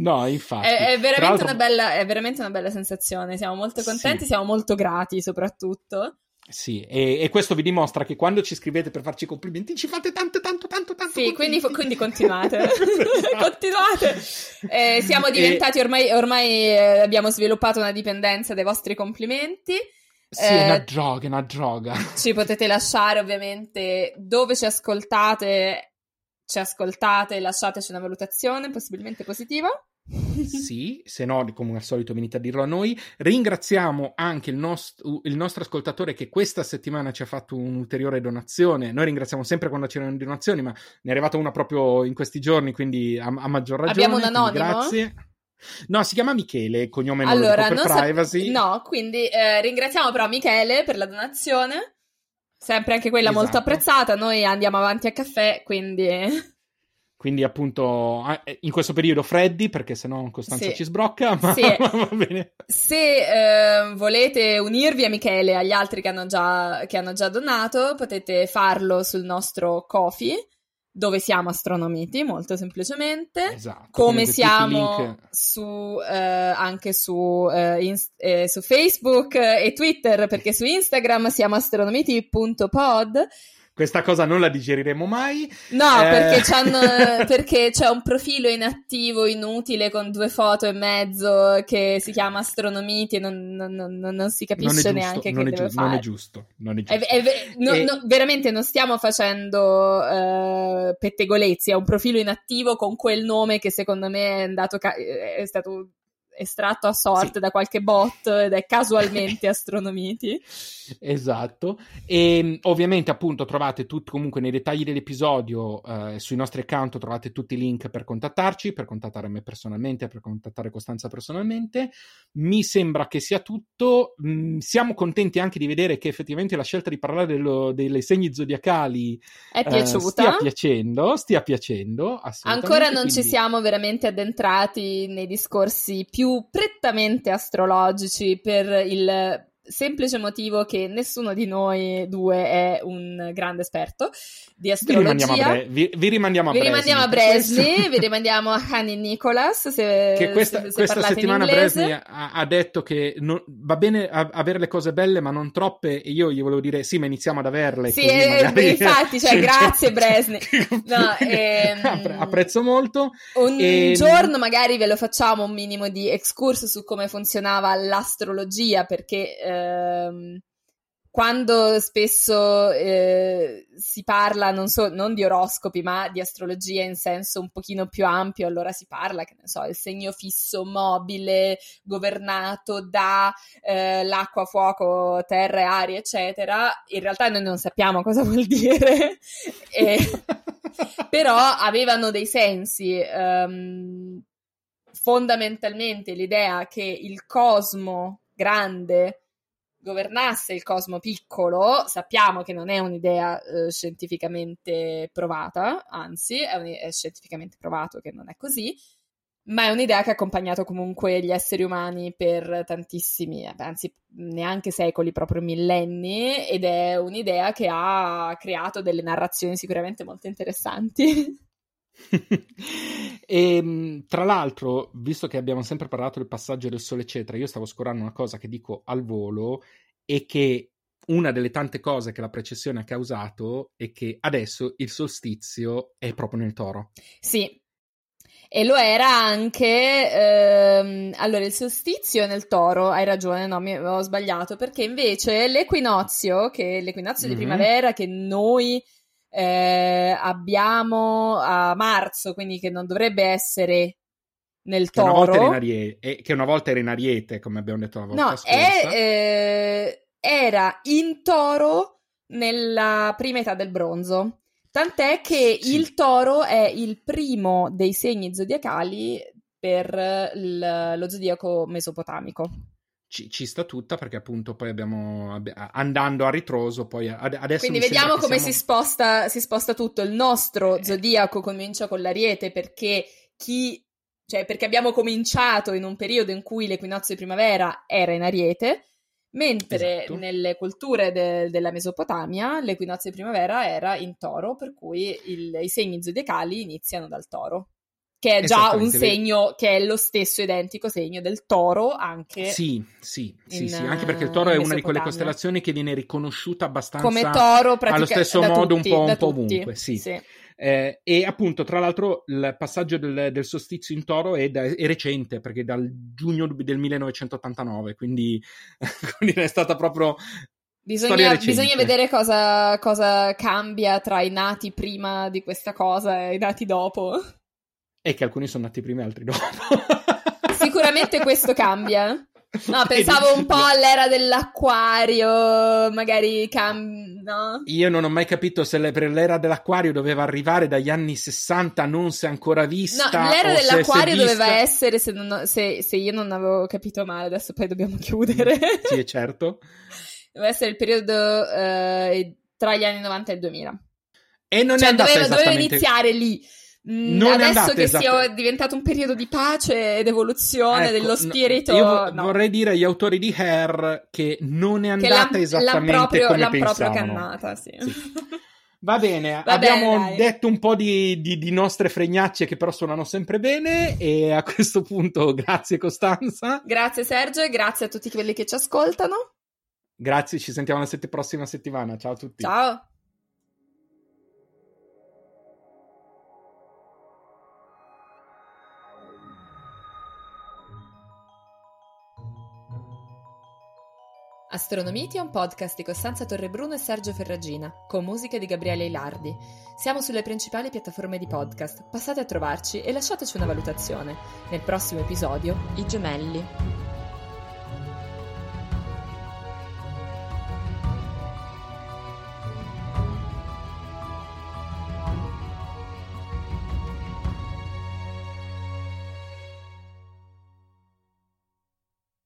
No, infatti. È, è, veramente una bella, è, veramente una bella, sensazione. Siamo molto contenti, sì. siamo molto grati soprattutto. Sì, e, e, questo vi dimostra che quando ci scrivete per farci complimenti ci fate tanto, tanto, tanto, tanto. Sì, quindi, quindi, continuate. [LAUGHS] [LAUGHS] continuate. Eh, siamo diventati ormai, ormai eh, abbiamo sviluppato una dipendenza dai vostri complimenti. Sì, è una eh, droga, è una droga. Ci potete lasciare ovviamente dove ci ascoltate ci ascoltate, lasciateci una valutazione, possibilmente positiva. Sì, se no, come al solito, venite a dirlo a noi. Ringraziamo anche il, nost- il, nostro ascoltatore che questa settimana ci ha fatto un'ulteriore donazione. Noi ringraziamo sempre quando c'erano donazioni, ma ne è arrivata una proprio in questi giorni, quindi a, a maggior ragione. Abbiamo un anonimo? Grazie. No, si chiama Michele, cognome allora, non per privacy. Sa- no, quindi eh, ringraziamo però Michele per la donazione. Sempre anche quella esatto. molto apprezzata. Noi andiamo avanti a caffè, quindi. Quindi, appunto, eh, in questo periodo freddi, perché sennò Costanza sì. ci sbrocca. [LAUGHS] Ma, sì. [LAUGHS] va bene. Se eh, volete unirvi a Michele e agli altri che hanno, già, che hanno già donato, potete farlo sul nostro Kofi dove siamo astronomiti, molto semplicemente, esatto, come siamo su, eh, anche su, eh, in, eh, su Facebook e Twitter, perché su Instagram siamo astronomiti.pod questa cosa non la digeriremo mai. No, eh... perché, [LAUGHS] perché, c'è un profilo inattivo, inutile, con due foto e mezzo che si chiama Astronomiti e non, non, non, non si capisce neanche che deve giu- fare. Non è giusto, non è giusto. È, è, e... veramente non stiamo facendo uh, pettegolezzi, è un profilo inattivo con quel nome che secondo me è, andato ca- è stato estratto a sorte sì. da qualche bot ed è [LAUGHS] casualmente Astronomiti. Esatto. E ovviamente appunto trovate tutto comunque nei dettagli dell'episodio eh, sui nostri account trovate tutti i link per contattarci, per contattare me personalmente, per contattare Costanza personalmente. Mi sembra che sia tutto. Mm, siamo contenti anche di vedere che effettivamente la scelta di parlare dello, dei segni zodiacali è piaciuta. Eh, stia piacendo, stia piacendo. Ancora non quindi... ci siamo veramente addentrati nei discorsi più prettamente astrologici per il semplice motivo che nessuno di noi due è un grande esperto di astrologia. Vi rimandiamo a, Bre- vi, vi rimandiamo a vi. Rimandiamo a Bresni vi rimandiamo a Hani Nicholas. Se, che questa, se, se questa settimana Bresni ha, ha, detto che non, va bene avere le cose belle, ma non troppe. E io gli volevo dire: sì, ma iniziamo ad averle. Sì, eh, magari... infatti, cioè, [LAUGHS] grazie Bresni. [LAUGHS] No, ehm, apprezzo molto. Un e... Ehm, giorno magari ve lo facciamo un minimo di excursus su come funzionava l'astrologia, perché. Ehm, quando spesso eh, si parla non, so, non, di oroscopi, ma di astrologia in senso un pochino più ampio, allora si parla, che ne so, il segno fisso mobile, governato da eh, l'acqua, fuoco, terra e aria, eccetera. In realtà noi non sappiamo [LAUGHS] cosa vuol dire, e, [LAUGHS] però avevano dei sensi. Um, fondamentalmente l'idea che il cosmo grande governasse il cosmo piccolo, sappiamo che non è un'idea eh, scientificamente provata, anzi è, un, è, scientificamente provato che non è così, ma è un'idea che ha accompagnato comunque gli esseri umani per tantissimi, eh, anzi neanche secoli, proprio millenni, ed è un'idea che ha creato delle narrazioni sicuramente molto interessanti. [LAUGHS] e [LAUGHS] ehm, tra l'altro, visto che abbiamo sempre parlato del passaggio del sole, eccetera, io stavo scorando una cosa che dico al volo e che una delle tante cose che la precessione ha causato è che adesso il solstizio è proprio nel toro. Sì. E lo era anche. Ehm, allora, il solstizio nel toro, hai ragione, no, mi ho sbagliato, perché invece l'equinozio, che l'equinozio mm-hmm. di primavera che noi eh, abbiamo a marzo, quindi che non dovrebbe essere nel che toro. Una ariete, che una volta era in ariete, come abbiamo detto la volta no, scorsa. È, eh, era in toro nella prima età del bronzo. Tant'è che sì. il toro è il primo dei segni zodiacali per il, lo zodiaco mesopotamico ci, ci, sta tutta perché appunto poi abbiamo andando a ritroso poi adesso quindi vediamo come siamo... si, sposta, si sposta tutto il nostro eh. zodiaco comincia con l'ariete perché chi cioè perché abbiamo cominciato in un periodo in cui l'equinozio di primavera era in ariete mentre esatto. nelle culture de- della Mesopotamia l'equinozio di primavera era in toro per cui il, i segni zodiacali iniziano dal toro che è già un segno che è lo stesso identico segno del toro anche sì sì sì, sì anche perché il toro è una di quelle costellazioni che viene riconosciuta abbastanza come toro pratica- allo stesso modo tutti, un po', un po ovunque sì, sì. Eh, e appunto tra l'altro il passaggio del, del solstizio in toro è, da, è, recente perché dal giugno del 1989 quindi, [LAUGHS] quindi è stata proprio Bisogna, bisogna, vedere cosa, cosa, cambia tra i nati prima di questa cosa e i nati dopo. E che alcuni sono nati prima e altri dopo. [LAUGHS] Sicuramente questo cambia. No, [LAUGHS] pensavo un po' all'era dell'acquario, magari cam... no? Io non ho mai capito se per l'era dell'acquario doveva arrivare dagli anni 60, non si è ancora vista. No, l'era dell'acquario doveva vista... essere, se, non, se, se, io non avevo capito male, adesso poi dobbiamo chiudere. [LAUGHS] sì, è certo. Doveva essere il periodo eh, tra gli anni 90 e il 2000. E non cioè, è andata doveva, doveva iniziare lì. Mm, non Adesso che esatto. sia diventato un periodo di pace ed evoluzione ecco, dello spirito, io no. vorrei dire agli autori di Hair che non è andata esattamente l'han proprio, come l'han proprio cannata, sì. sì. Va bene, [LAUGHS] Va abbiamo bene, detto un po' di, di, di, nostre fregnacce che però suonano sempre bene e a questo punto [LAUGHS] grazie Costanza. Grazie Sergio e grazie a tutti quelli che ci ascoltano. Grazie, ci sentiamo la sett- prossima settimana. Ciao a tutti. Ciao. Astronomiti è un podcast di Costanza Torrebruno e Sergio Ferragina, con musiche di Gabriele Ilardi. Siamo sulle principali piattaforme di podcast, passate a trovarci e lasciateci una valutazione. Nel prossimo episodio, i gemelli.